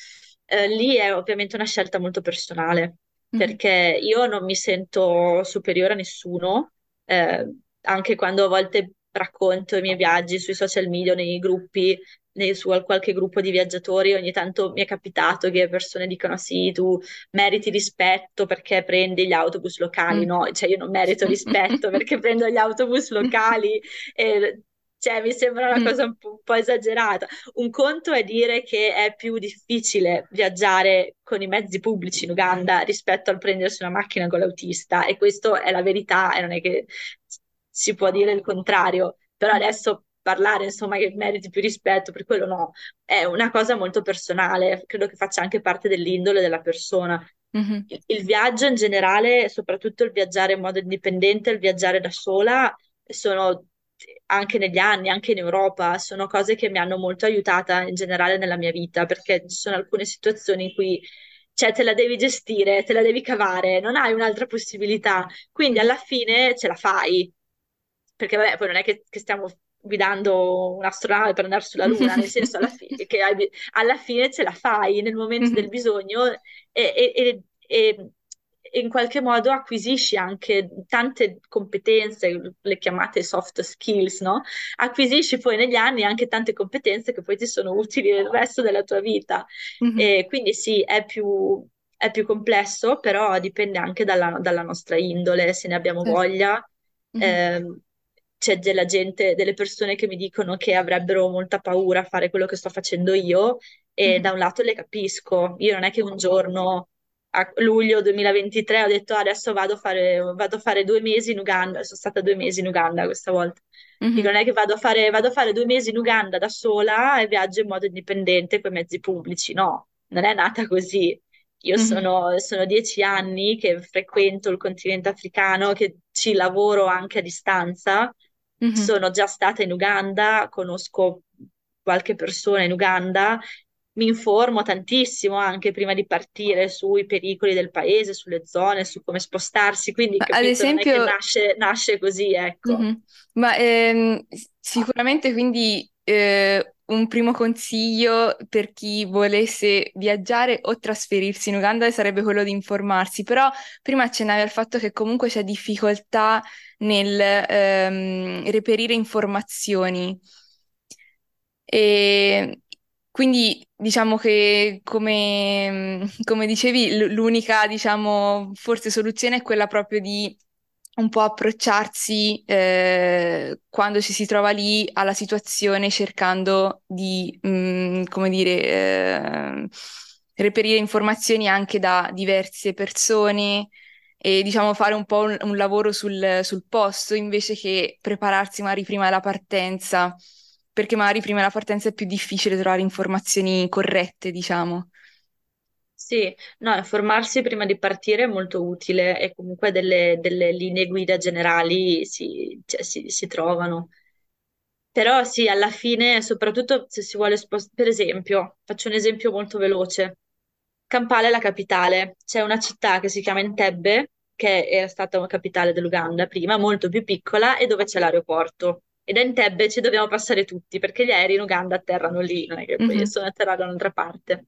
Eh, lì è ovviamente una scelta molto personale, mm. perché io non mi sento superiore a nessuno, eh, anche quando a volte racconto i miei viaggi sui social media, nei gruppi, nei, su qualche gruppo di viaggiatori, ogni tanto mi è capitato che persone dicano sì, tu meriti rispetto perché prendi gli autobus locali, mm. no, cioè io non merito rispetto perché prendo gli autobus locali e cioè, mi sembra una mm. cosa un po', un po', esagerata. Un conto è dire che è più difficile viaggiare con i mezzi pubblici in Uganda rispetto al prendersi una macchina con l'autista, e questa è la verità, e non è che si può dire il contrario. Però adesso parlare, insomma, che meriti più rispetto, per quello no, è una cosa molto personale, credo che faccia anche parte dell'indole della persona. Mm-hmm. Il, il viaggio in generale, soprattutto il viaggiare in modo indipendente, il viaggiare da sola, sono anche negli anni, anche in Europa, sono cose che mi hanno molto aiutata in generale nella mia vita, perché ci sono alcune situazioni in cui cioè te la devi gestire, te la devi cavare, non hai un'altra possibilità, quindi alla fine ce la fai, perché vabbè, poi non è che, che stiamo guidando un'astronave per andare sulla Luna, nel senso alla fine, che hai, alla fine ce la fai nel momento del bisogno e, e, e, e in qualche modo acquisisci anche tante competenze, le chiamate soft skills, no? Acquisisci poi negli anni anche tante competenze che poi ti sono utili nel resto della tua vita. Mm-hmm. E quindi sì, è più, è più, complesso, però dipende anche dalla, dalla nostra indole, se ne abbiamo sì. voglia. Mm-hmm. Eh, c'è della gente, delle persone che mi dicono che avrebbero molta paura a fare quello che sto facendo io e mm-hmm. da un lato le capisco. Io non è che un giorno a luglio 2023 ho detto adesso vado a, fare, vado a fare due mesi in Uganda, sono stata due mesi in Uganda questa volta. Mm-hmm. Dico, non è che vado a, fare, vado a fare due mesi in Uganda da sola e viaggio in modo indipendente con i mezzi pubblici, no, non è nata così. Io mm-hmm. sono, sono, dieci anni che frequento il continente africano, che ci lavoro anche a distanza. Mm-hmm. Sono già stata in Uganda, conosco qualche persona in Uganda mi informo tantissimo anche prima di partire sui pericoli del paese, sulle zone, su come spostarsi, quindi capito, ad esempio... nasce, nasce, così, ecco. Mm-hmm. Ma ehm, sicuramente quindi eh, un primo consiglio per chi volesse viaggiare o trasferirsi in Uganda sarebbe quello di informarsi, però prima accennavi al fatto che comunque c'è difficoltà nel ehm, reperire informazioni. E quindi diciamo che come, come dicevi, l'unica, diciamo, forse soluzione è quella proprio di un po' approcciarsi eh, quando ci si trova lì alla situazione cercando di, mh, mm, come dire, eh, reperire informazioni anche da diverse persone e diciamo fare un po' un, un lavoro sul, sul posto invece che prepararsi magari prima della partenza perché magari prima della partenza è più difficile trovare informazioni corrette, diciamo. Sì, no, informarsi prima di partire è molto utile e comunque delle, delle linee guida generali si, cioè, si, si, trovano. Però sì, alla fine, soprattutto se si vuole spostare, per esempio, faccio un esempio molto veloce. Kampala è la capitale, c'è una città che si chiama Entebbe, che era stata una capitale dell'Uganda prima, molto più piccola e dove c'è l'aeroporto e da Entebbe ci dobbiamo passare tutti perché gli aerei in Uganda atterrano lì, non è che poi mm-hmm. sono atterrati da un'altra parte.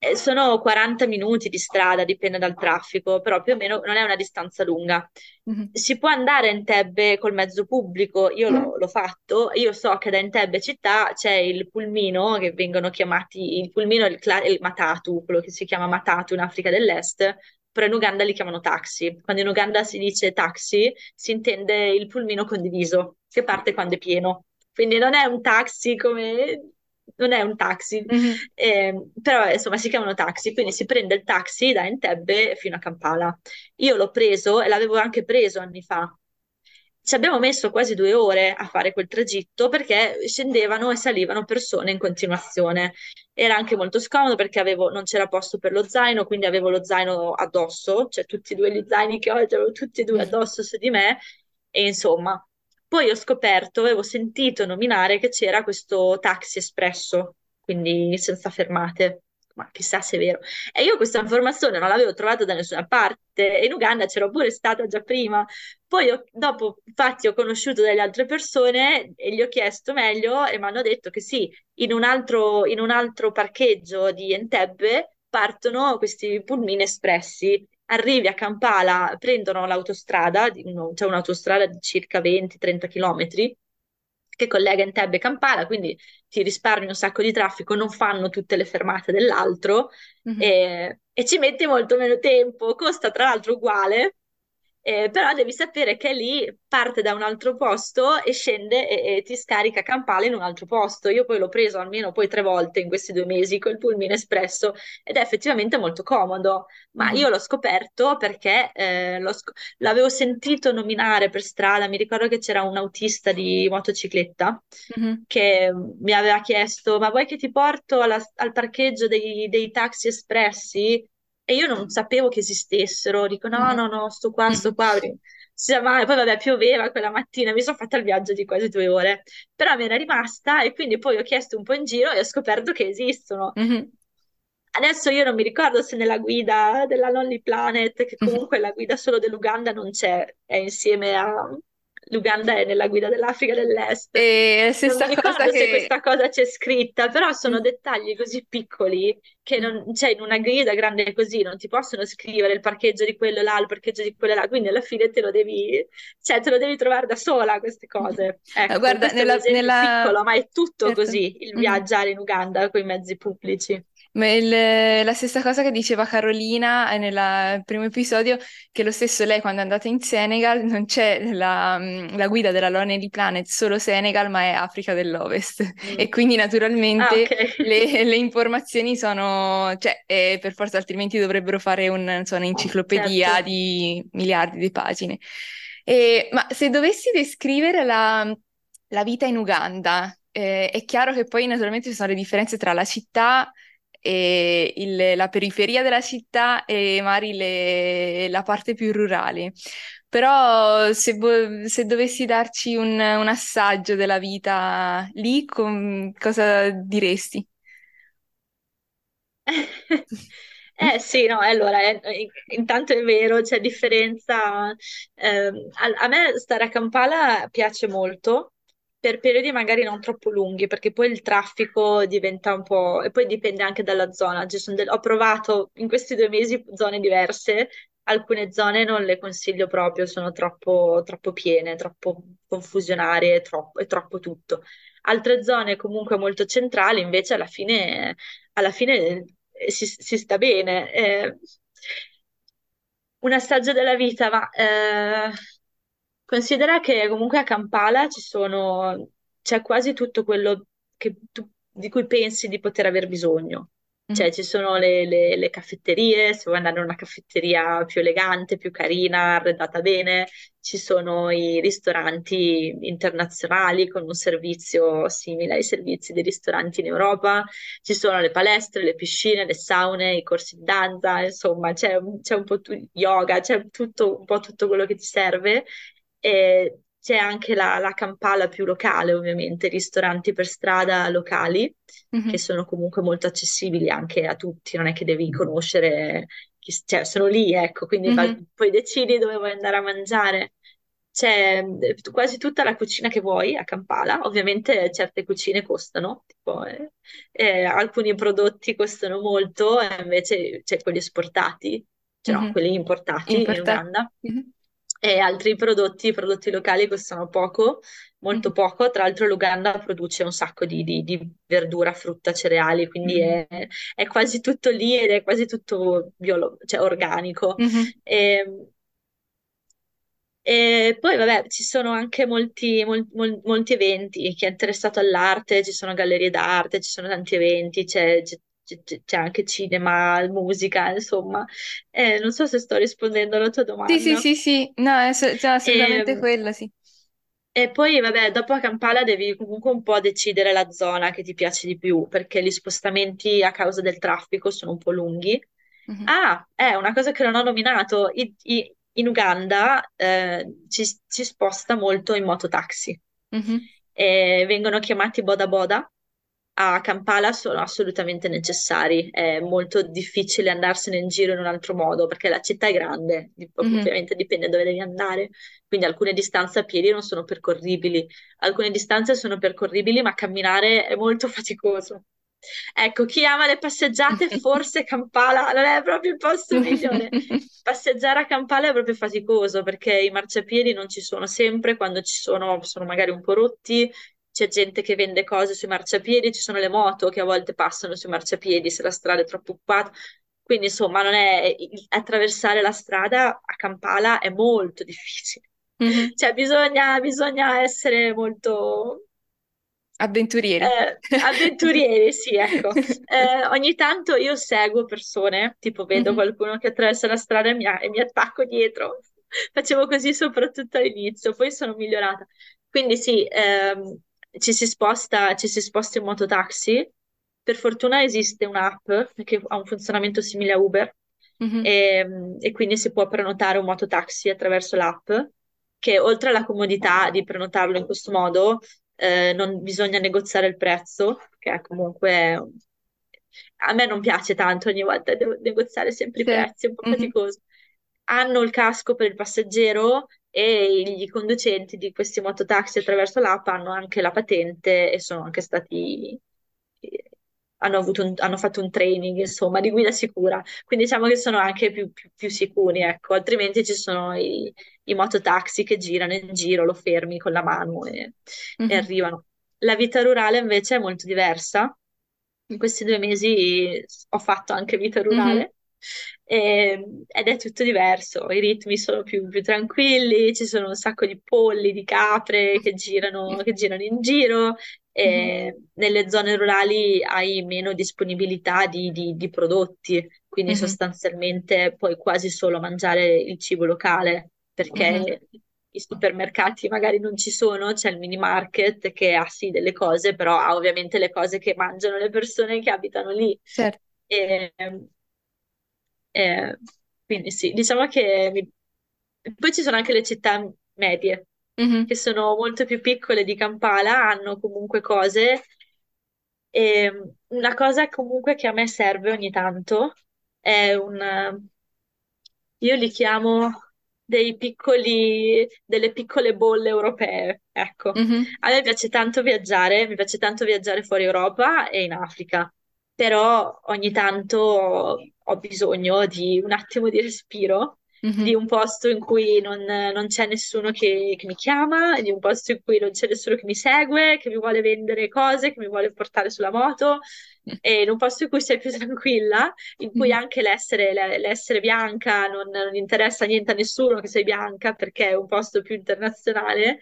Eh, sono 40 minuti di strada, dipende dal traffico, però più o meno non è una distanza lunga. Mhm. Si può andare a Entebbe col mezzo pubblico, io l'ho, l'ho fatto, io so che da Entebbe città c'è il pulmino, che vengono chiamati, il pulmino è il, cla- il matatu, quello che si chiama matatu in Africa dell'Est, però in Uganda li chiamano taxi. Quando in Uganda si dice taxi, si intende il pulmino condiviso, che parte quando è pieno. Quindi non è un taxi come... Non è un taxi, Mhm. eh, però insomma si chiamano taxi, quindi si prende il taxi da Entebbe fino a Kampala. Io l'ho preso e l'avevo anche preso anni fa. Ci abbiamo messo quasi due ore a fare quel tragitto perché scendevano e salivano persone in continuazione. Era anche molto scomodo perché avevo- non c'era posto per lo zaino, quindi avevo lo zaino addosso, cioè tutti e due gli zaini che ho, avevo tutti e due addosso su di me, e insomma. Poi ho scoperto, avevo sentito nominare che c'era questo taxi espresso, quindi senza fermate. Ma chissà se è vero. E io questa informazione non l'avevo trovata da nessuna parte in Uganda c'ero pure stata già prima. Poi ho- dopo, infatti, ho conosciuto delle altre persone e gli ho chiesto meglio e mi hanno detto che sì, in un altro, in un altro parcheggio di Entebbe partono questi pulmini espressi. Arrivi a Kampala, prendono l'autostrada, c'è un'autostrada di circa 20-30 km che collega Entebbe e Kampala, quindi ti risparmi un sacco di traffico, non fanno tutte le fermate dell'altro Mhm. e, e ci metti molto meno tempo, costa tra l'altro uguale, eh, però devi sapere che lì parte da un altro posto e scende e, e ti scarica a Kampala in un altro posto. Io poi l'ho preso almeno poi tre volte in questi due mesi col Pulmine Espresso ed è effettivamente molto comodo, ma Mhm. io l'ho scoperto perché eh, l'ho sc- l'avevo sentito nominare per strada, mi ricordo che c'era un autista di motocicletta Mhm. che mi aveva chiesto: Ma vuoi che ti porto alla- al parcheggio dei, dei taxi espressi? E io non sapevo che esistessero. Dico: No, Mhm. no, no, sto qua, sto Mhm. qua. Si chiama- Poi, vabbè, pioveva quella mattina, mi sono fatta il viaggio di quasi due ore, però mi era rimasta e quindi poi ho chiesto un po' in giro e ho scoperto che esistono. Mhm. Adesso io non mi ricordo se nella guida della Lonely Planet, che Mhm. comunque la guida solo dell'Uganda non c'è, è insieme a... L'Uganda è nella guida dell'Africa dell'Est. E la Non mi stessa cosa ricordo se che... questa cosa c'è scritta, però sono Mhm. dettagli così piccoli che non, cioè in una guida grande così non ti possono scrivere il parcheggio di quello là, il parcheggio di quello là, quindi alla fine te lo devi, cioè, te lo devi trovare da sola queste cose. Ecco, Guarda, nella, nella- piccolo, ma è tutto certo. così, il Mhm. viaggiare in Uganda con i mezzi pubblici. Ma il- la stessa cosa che diceva Carolina eh, nel primo episodio, che lo stesso lei quando è andata in Senegal non c'è la, mm, la guida della Lonely Planet, solo Senegal, ma è Africa dell'Ovest. Mm. E quindi Ah, naturalmente ok. le, le informazioni sono, cioè, eh, per forza, altrimenti dovrebbero fare un, non so, un'enciclopedia Certo. di miliardi di pagine. E- ma se dovessi descrivere la, la vita in Uganda, eh, è chiaro che poi naturalmente ci sono le differenze tra la città e il- la periferia della città e magari le- la parte più rurale. Però se, se dovessi darci un, un assaggio della vita lì, com- cosa diresti? Eh sì, no, allora, eh, eh, intanto è vero, c'è differenza. ehm, a, a me stare a Kampala piace molto, per periodi magari non troppo lunghi, perché poi il traffico diventa un po'... e poi dipende anche dalla zona. Del- Ho provato in questi due mesi zone diverse, alcune zone non le consiglio proprio, sono troppo, troppo piene, troppo confusionarie, troppo, è troppo tutto. Altre zone comunque molto centrali, invece alla fine alla fine eh, si, si sta bene. Eh, un assaggio della vita, ma eh, considera che comunque a Kampala ci sono, c'è quasi tutto quello che tu- di cui pensi di poter aver bisogno. Mhm, Cioè, ci sono le, le- le caffetterie, se vuoi andare in una caffetteria più elegante, più carina, arredata bene, ci sono i ristoranti internazionali con un servizio simile ai servizi dei ristoranti in Europa, ci sono le palestre, le piscine, le saune, i corsi di danza, insomma, c'è un c'è un po' tu- yoga, c'è tutto, un po' tutto quello che ti serve. E c'è anche la, la Kampala più locale, ovviamente, ristoranti per strada locali, che mhm, sono comunque molto accessibili anche a tutti, non è che devi conoscere, chi- cioè sono lì, ecco, quindi va- mhm, poi decidi dove vuoi andare a mangiare. c'è eh, quasi tutta la cucina che vuoi a Kampala. Ovviamente certe cucine costano, tipo, eh, eh, alcuni prodotti costano molto, e invece c'è quelli esportati, cioè no, Mhm. quelli importati in Importato. Uganda. E altri prodotti, prodotti locali costano poco, molto Mhm. poco. Tra l'altro l'Uganda produce un sacco di, di- di verdura, frutta, cereali, quindi Mhm. è, è quasi tutto lì ed è quasi tutto biolo- cioè organico. Mhm. E, e poi, vabbè, ci sono anche molti, mol- mol- molti eventi. Chi è interessato all'arte, ci sono gallerie d'arte, ci sono tanti eventi, c'è c'è- c'è- anche cinema, musica, insomma. Eh, non so se sto rispondendo alla tua Sì, sì, domanda. sì, sì, no, è ass- cioè, assolutamente E, quello, sì. e poi, vabbè, dopo a Kampala devi comunque un po' decidere la zona che ti piace di più, perché gli spostamenti a causa del traffico sono un po' lunghi. Mhm. Ah, è una cosa che non ho nominato. I- i- in Uganda eh, ci, ci sposta molto in mototaxi. Mhm. E vengono chiamati boda boda. A Kampala sono assolutamente necessari. È molto difficile andarsene in giro in un altro modo perché la città è grande, Mhm. ovviamente dipende dove devi andare. Quindi alcune distanze a piedi non sono percorribili, alcune distanze sono percorribili, ma camminare è molto faticoso. Ecco, chi ama le passeggiate, forse Kampala non è proprio il posto migliore. Passeggiare a Kampala è proprio faticoso perché i marciapiedi non ci sono sempre, quando ci sono, sono magari un po' rotti, c'è gente che vende cose sui marciapiedi, ci sono le moto che a volte passano sui marciapiedi se la strada è troppo occupata. Quindi, insomma, non è... attraversare la strada a Kampala è molto difficile. Mhm. Cioè, bisogna, bisogna essere molto Avventurieri. eh, avventurieri, sì, ecco. Eh, ogni tanto io seguo persone, tipo vedo Mhm. qualcuno che attraversa la strada e mi, e mi attacco dietro. Facevo così soprattutto all'inizio, poi sono migliorata. Quindi sì, ehm, ci si sposta, ci si sposta in mototaxi. Per fortuna esiste un'app che ha un funzionamento simile a Uber Mhm. e, e quindi si può prenotare un mototaxi attraverso l'app, che oltre alla comodità di prenotarlo in questo modo, eh, non bisogna negoziare il prezzo, che è comunque a me non piace tanto ogni volta devo negoziare sempre i prezzi, è un po' Mhm. faticoso. Hanno il casco per il passeggero e i conducenti di questi mototaxi attraverso l'app hanno anche la patente e sono anche stati hanno avuto un- hanno fatto un training, insomma, di guida sicura. Quindi diciamo che sono anche più, più- più sicuri, ecco. Altrimenti ci sono i, i mototaxi che girano in giro, lo fermi con la mano e, e Mhm. arrivano. La vita rurale invece è molto diversa. In questi due mesi ho fatto anche vita Mhm. rurale e- ed è tutto diverso. I ritmi sono più, più tranquilli, ci sono un sacco di polli, di capre che girano, che girano in giro Mhm. e nelle zone rurali hai meno disponibilità di, di- di prodotti, quindi Mhm. sostanzialmente puoi quasi solo mangiare il cibo locale perché i supermercati magari non ci sono, c'è il mini market che ha sì delle cose, però ha ovviamente le cose che mangiano le persone che abitano lì. Certo. E, quindi sì, diciamo che mi- poi ci sono anche le città medie Mhm. che sono molto più piccole di Kampala, hanno comunque cose. E una cosa comunque che a me serve ogni tanto è un, io li chiamo dei piccoli, delle piccole bolle europee. Ecco, Mhm. a me piace tanto viaggiare, mi piace tanto viaggiare fuori Europa e in Africa, però ogni tanto ho bisogno di un attimo di respiro di Mhm. un posto in cui non, non c'è nessuno che, che mi chiama, di un posto in cui non c'è nessuno che mi segue, che mi vuole vendere cose, che mi vuole portare sulla moto, e in un posto in cui sei più tranquilla, in cui Mhm. anche l'essere l'essere bianca non, non interessa niente a nessuno che sei bianca perché è un posto più internazionale.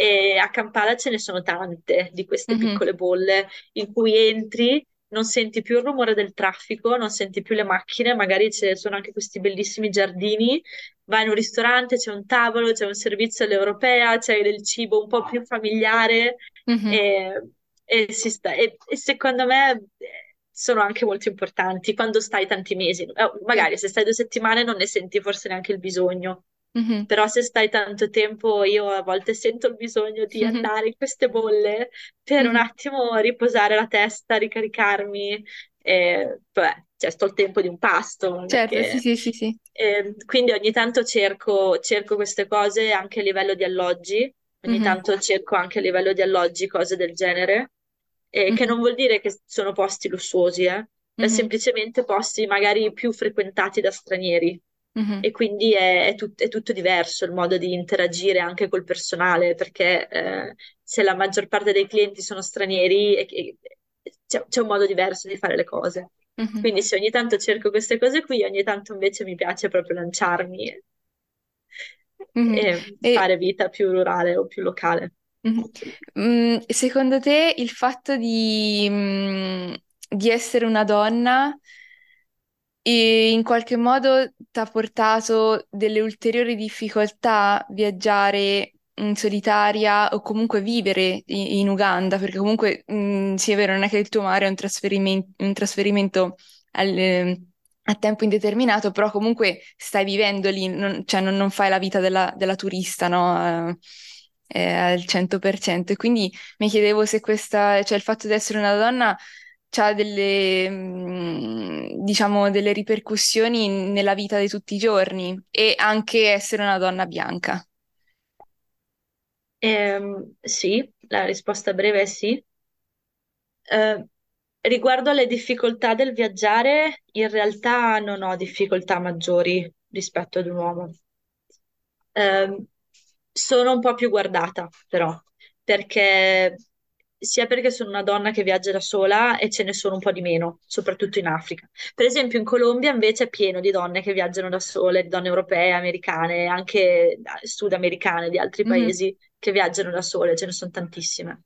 E a Kampala ce ne sono tante di queste Mhm. piccole bolle in cui entri non senti più il rumore del traffico, non senti più le macchine, magari ci sono anche questi bellissimi giardini, vai in un ristorante, c'è un tavolo, c'è un servizio all'europea, c'è del cibo un po' più familiare Mhm. e, e si sta- e- e secondo me eh, sono anche molto importanti quando stai tanti mesi. Eh, magari se stai due settimane non ne senti forse neanche il bisogno. Però se stai tanto tempo, io a volte sento il bisogno di andare in queste bolle per un attimo riposare la testa, ricaricarmi e vabbè, cioè, sto il tempo di un pasto. Certo, perché- sì, sì, sì, sì. e quindi ogni tanto cerco, cerco queste cose anche a livello di alloggi, ogni tanto cerco anche a livello di alloggi cose del genere, e che non vuol dire che sono posti lussuosi, eh, mhm, semplicemente posti magari più frequentati da stranieri. Mhm, E quindi è, è tut- è tutto diverso il modo di interagire anche col personale, perché eh, se la maggior parte dei clienti sono stranieri, e- c'è c'è un modo diverso di fare le cose. mhm, Quindi se ogni tanto cerco queste cose qui, ogni tanto invece mi piace proprio lanciarmi e, mhm. e E fare vita più rurale o più locale. Secondo te il fatto di, di essere una donna e in qualche modo ti ha portato delle ulteriori difficoltà viaggiare in solitaria o comunque vivere i- in, Uganda? Perché comunque, mm, sì, è vero, non è che il tuo mare è un trasferimen- un trasferimento al- a tempo indeterminato, però comunque stai vivendo lì, non, cioè non, non fai la vita della, della turista, no? Eh, eh, al 100%. E quindi mi chiedevo se questa, cioè il fatto di essere una donna ha delle, mm, diciamo, delle ripercussioni nella vita di tutti i giorni e anche essere una donna bianca. Ehm, sì, la risposta breve è sì. Eh, riguardo alle difficoltà del viaggiare, in realtà non ho difficoltà maggiori rispetto ad un uomo. Ehm, sono un po' più guardata, però, perché sia perché sono una donna che viaggia da sola e ce ne sono un po' di meno, soprattutto in Africa. Per esempio, in Colombia invece è pieno di donne che viaggiano da sole, di donne europee, americane, anche sudamericane di altri Mhm, paesi che viaggiano da sole, ce ne sono tantissime.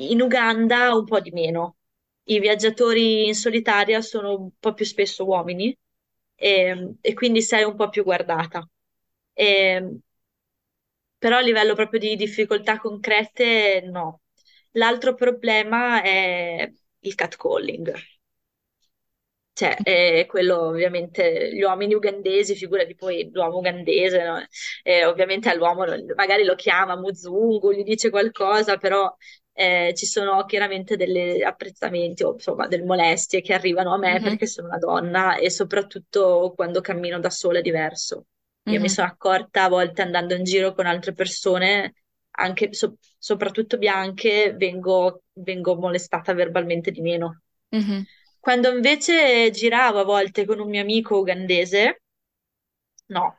In Uganda un po' di meno. I viaggiatori in solitaria sono un po' più spesso uomini e, e quindi sei un po' più guardata. E- però a livello proprio di difficoltà concrete, no. L'altro problema è il catcalling. Cioè, è quello ovviamente, gli uomini ugandesi, figurati poi l'uomo ugandese, no? Eh, ovviamente all'uomo magari lo chiama Muzungu, gli dice qualcosa, però eh, ci sono chiaramente degli apprezzamenti o insomma delle molestie che arrivano a me mhm, perché sono una donna e soprattutto quando cammino da sola è diverso. Io mi mhm, sono accorta a volte andando in giro con altre persone, anche so- soprattutto bianche, vengo, vengo molestata verbalmente di meno. mhm, Quando invece giravo a volte con un mio amico ugandese, no,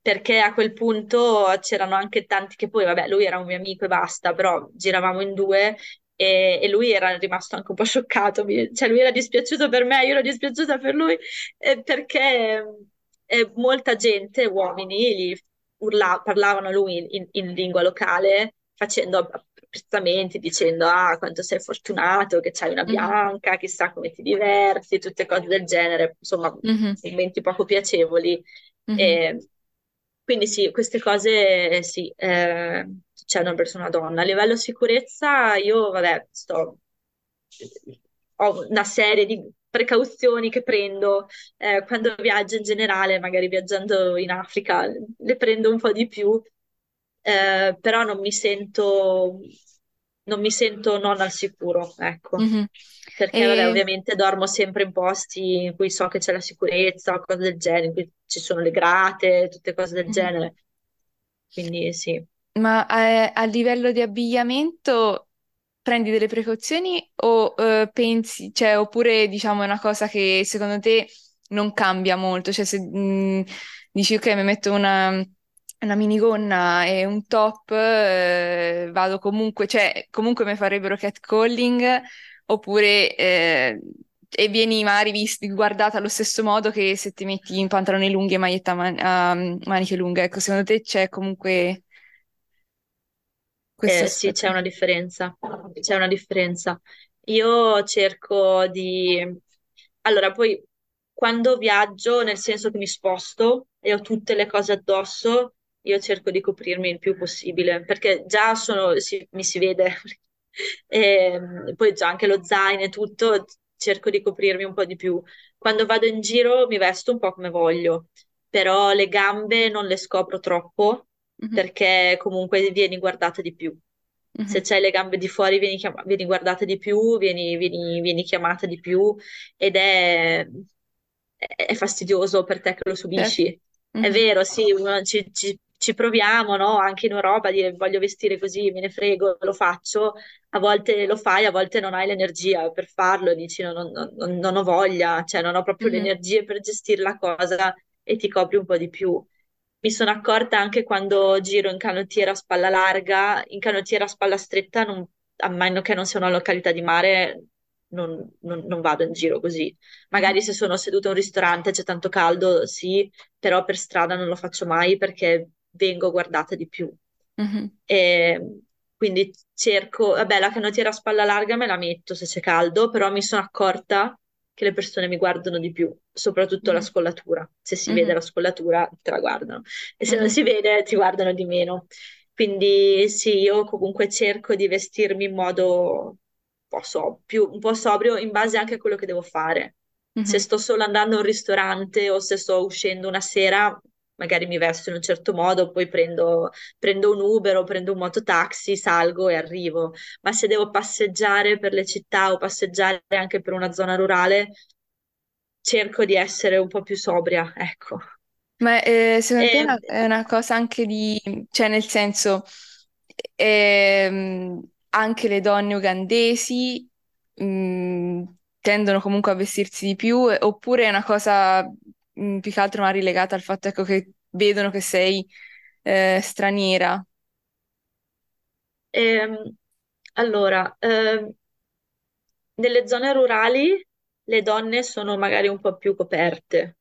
perché a quel punto c'erano anche tanti che poi, vabbè, lui era un mio amico e basta, però giravamo in due e, e lui era rimasto anche un po' scioccato, mi- cioè lui era dispiaciuto per me, io ero dispiaciuta per lui, eh, perché eh, molta gente, uomini, gli urla- parlavano lui in, in lingua locale, facendo apprezzamenti, dicendo ah, quanto sei fortunato, che c'hai una bianca, chissà come ti diverti, tutte cose del genere, insomma, mhm, momenti poco piacevoli. mhm, E quindi sì, queste cose eh, sì, eh, per una donna. A livello sicurezza, io, vabbè, sto, ho una serie di precauzioni che prendo eh, quando viaggio in generale, magari viaggiando in Africa, le prendo un po' di più, eh, però non mi sento, non mi sento non al sicuro, ecco. mhm. Perché, vabbè, E, ovviamente dormo sempre in posti in cui so che c'è la sicurezza o cose del genere, in cui ci sono le grate, tutte cose del mhm. genere. Quindi sì. Ma eh, a livello di abbigliamento prendi delle precauzioni o eh, pensi, cioè, oppure diciamo è una cosa che secondo te non cambia molto? Cioè se mh, dici ok, mi metto una, una minigonna e un top, eh, vado comunque, cioè comunque mi farebbero catcalling oppure eh, e vieni magari vist- guardata allo stesso modo che se ti metti in pantaloni lunghi e maglietta man- a maniche lunghe. Ecco, secondo te c'è comunque questo Eh, sì, c'è aspetto? una differenza, c'è una differenza. Io cerco di... Allora, poi quando viaggio, nel senso che mi sposto e ho tutte le cose addosso, io cerco di coprirmi il più possibile, perché già sono, si- mi si vede, e poi già anche lo zaino e tutto, cerco di coprirmi un po' di più. Quando vado in giro mi vesto un po' come voglio, però le gambe non le scopro troppo Perché comunque vieni guardata di più. Se Mhm. c'hai le gambe di fuori vieni, chiama- vieni guardata di più, vieni, vieni- vieni chiamata di più ed è, è fastidioso per te che lo subisci. È Mhm. vero, sì, ci, ci- ci proviamo, no? Anche in Europa a dire voglio vestire così, me ne frego, lo faccio. A volte lo fai, a volte non hai l'energia per farlo, dici no, non, non- non ho voglia, cioè non ho proprio le energie per gestire la cosa e ti copri un po' di più. Mi sono accorta anche quando giro in canottiera a spalla larga, in canottiera a spalla stretta, non- a meno che non sia una località di mare, non, non- non vado in giro così. Magari se sono seduta in un ristorante e c'è tanto caldo, sì, però per strada non lo faccio mai perché vengo guardata di più. Mhm. E quindi cerco, vabbè, la canottiera a spalla larga me la metto se c'è caldo, però mi sono accorta che le persone mi guardano di più, soprattutto la Mhm. scollatura. Se si vede Mhm. la scollatura, te la guardano, e se non Mhm. si vede, ti guardano di meno. Quindi sì, io comunque cerco di vestirmi in modo un po' so- più- un po' sobrio in base anche a quello che devo fare. Se Mhm. sto solo andando a un ristorante o se sto uscendo una sera, magari mi vesto in un certo modo, poi prendo, prendo un Uber o prendo un mototaxi, salgo e arrivo. Ma se devo passeggiare per le città o passeggiare anche per una zona rurale, cerco di essere un po' più sobria, ecco. Ma eh, secondo te è E, una, è una cosa anche di, cioè nel senso, ehm, anche le donne ugandesi mh, tendono comunque a vestirsi di più, eh, oppure è una cosa mh, più che altro ma rilegata al fatto ecco, che vedono che sei eh, straniera? ehm, allora, ehm, nelle zone rurali le donne sono magari un po' più coperte.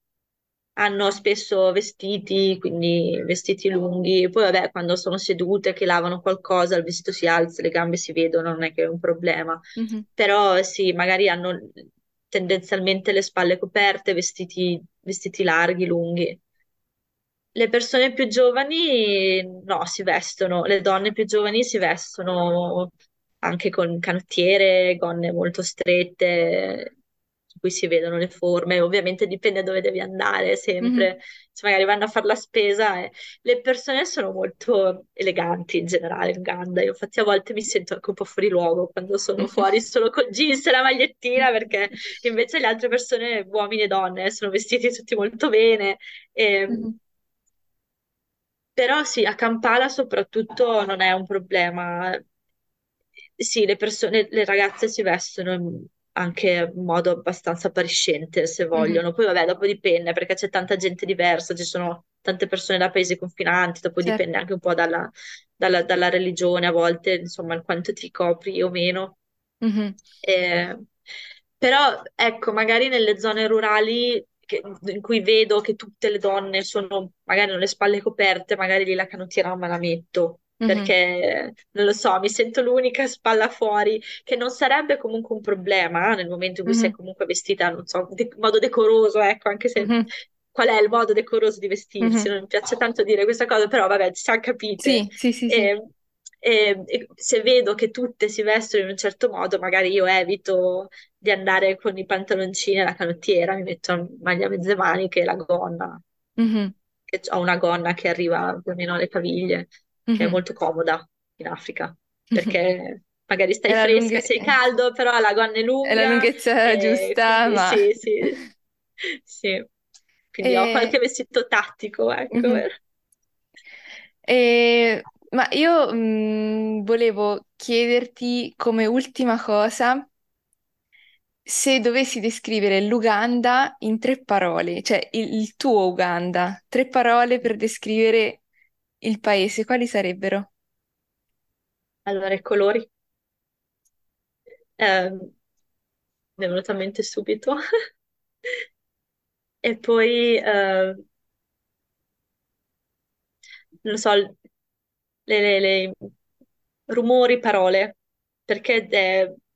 Hanno spesso vestiti, quindi vestiti lunghi. Poi, vabbè, quando sono sedute che lavano qualcosa, il vestito si alza, le gambe si vedono, non è che è un problema. Mhm, Però sì, magari hanno tendenzialmente le spalle coperte, vestiti, vestiti larghi, lunghi. Le persone più giovani no, si vestono, le donne più giovani si vestono anche con canottiere, gonne molto strette, cui si vedono le forme. Ovviamente dipende dove devi andare, sempre. Se magari vanno a fare la spesa, eh. Le persone sono molto eleganti in generale in Uganda. Io infatti a volte mi sento anche un po' fuori luogo quando sono mhm, fuori solo col jeans e la magliettina, perché invece le altre persone, uomini e donne, sono vestiti tutti molto bene. E, mhm, però sì, a Kampala soprattutto non è un problema. Sì, le persone, le ragazze si vestono anche in modo abbastanza appariscente se mhm, vogliono. Poi vabbè, dopo dipende perché c'è tanta gente diversa, ci sono tante persone da paesi confinanti, dopo certo, dipende anche un po' dalla, dalla- dalla religione a volte, insomma, il quanto ti copri o meno. mhm, Eh, però ecco, magari nelle zone rurali che- in cui vedo che tutte le donne sono, magari hanno le spalle coperte, magari lì la canottiera non me la metto, mhm, perché non lo so, mi sento l'unica spalla fuori, che non sarebbe comunque un problema eh, nel momento in cui sei comunque vestita, non so, de- in modo decoroso, ecco, anche se qual è il modo decoroso di vestirsi, non mi piace tanto dire questa cosa, però vabbè, ci siamo capite. Sì, sì, sì. E, e- e se vedo che tutte si vestono in un certo modo, magari io evito di andare con i pantaloncini e la canottiera, mi metto maglia a mezze maniche e la gonna, che ho una gonna che arriva più o meno alle caviglie, che è mhm, molto comoda in Africa, perché magari È stai fresca, lunghe- sei caldo, però la gonna è è la lunga, lunghezza e giusta, quindi ma... sì, sì, sì. Quindi ho E, qualche vestito tattico, ecco. mhm. E- ma io mh, volevo chiederti come ultima cosa se dovessi descrivere l'Uganda in tre parole, cioè il, il tuo Uganda, tre parole per descrivere il paese, quali sarebbero? Allora, i colori. Ehm, mi è venuta in mente subito. E poi, eh, non so, le, le- le- rumori, parole, perché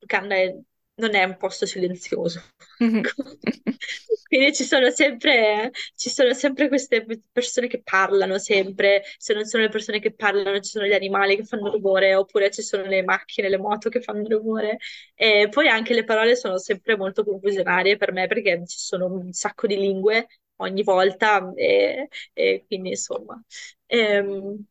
Cannes è- non è un posto silenzioso. Mhm. Quindi ci sono sempre, ci sono sempre queste persone che parlano sempre, se non sono le persone che parlano, ci sono gli animali che fanno rumore, oppure ci sono le macchine, le moto che fanno rumore. E poi anche le parole sono sempre molto confusionarie per me perché ci sono un sacco di lingue ogni volta e, e quindi insomma. Ehm,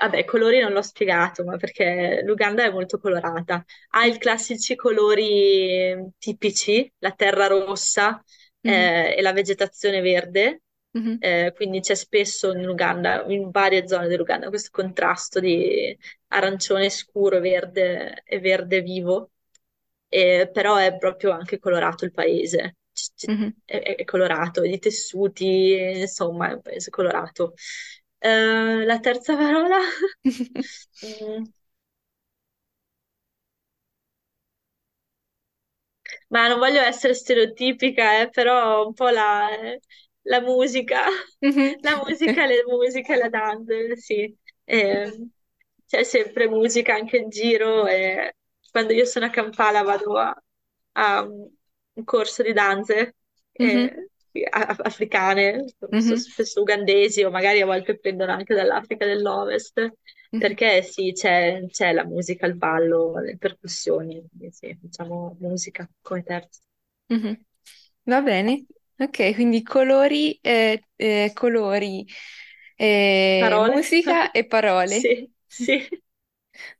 Vabbè, i colori non l'ho spiegato, ma perché l'Uganda è molto colorata. Ha i classici colori tipici, la terra rossa Mhm, eh, e la vegetazione verde. mhm, Eh, quindi c'è spesso in Uganda, in varie zone dell'Uganda, questo contrasto di arancione scuro verde e verde vivo. Eh, però è proprio anche colorato il paese. C- c- mhm. È, è colorato, i tessuti, insomma, è un paese colorato. Eh, la terza parola? Mm, Ma non voglio essere stereotipica, eh, però un po' la, la musica, Mhm. la musica, le musiche, la danza, sì. Eh, c'è sempre musica anche in giro e quando io sono a Kampala vado a, a un corso di danze Mhm, eh, a- africane, mhm, spesso ugandesi o magari a volte prendono anche dall'Africa dell'Ovest, mhm, perché sì, c'è c'è la musica, il ballo, le percussioni, quindi sì, facciamo musica come terzo. mhm. Va bene. Ok, quindi colori, eh, eh, colori, eh, Parole? musica e parole. Sì, sì.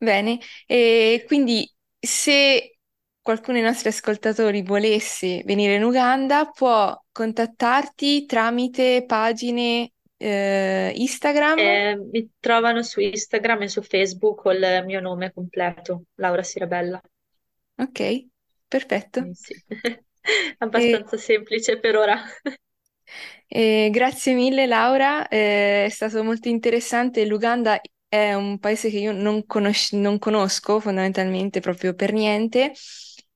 Bene, e quindi se qualcuno dei nostri ascoltatori volesse venire in Uganda, può contattarti tramite pagine eh, Instagram. Eh, mi trovano su Instagram e su Facebook col mio nome completo, Laura Sirabella. Ok, perfetto. Sì, E, abbastanza semplice per ora. e grazie mille Laura, eh, è stato molto interessante. L'Uganda è un paese che io non conosc- non conosco fondamentalmente proprio per niente,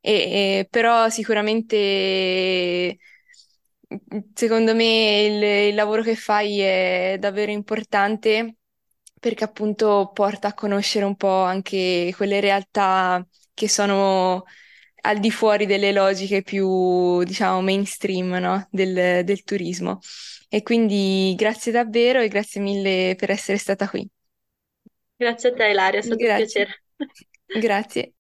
e- e- però sicuramente secondo me il, il lavoro che fai è davvero importante perché appunto porta a conoscere un po' anche quelle realtà che sono al di fuori delle logiche più, diciamo, mainstream, no? del, del turismo. E quindi grazie davvero e grazie mille per essere stata qui. Grazie a te, Ilaria, è stato un Grazie. piacere. Grazie.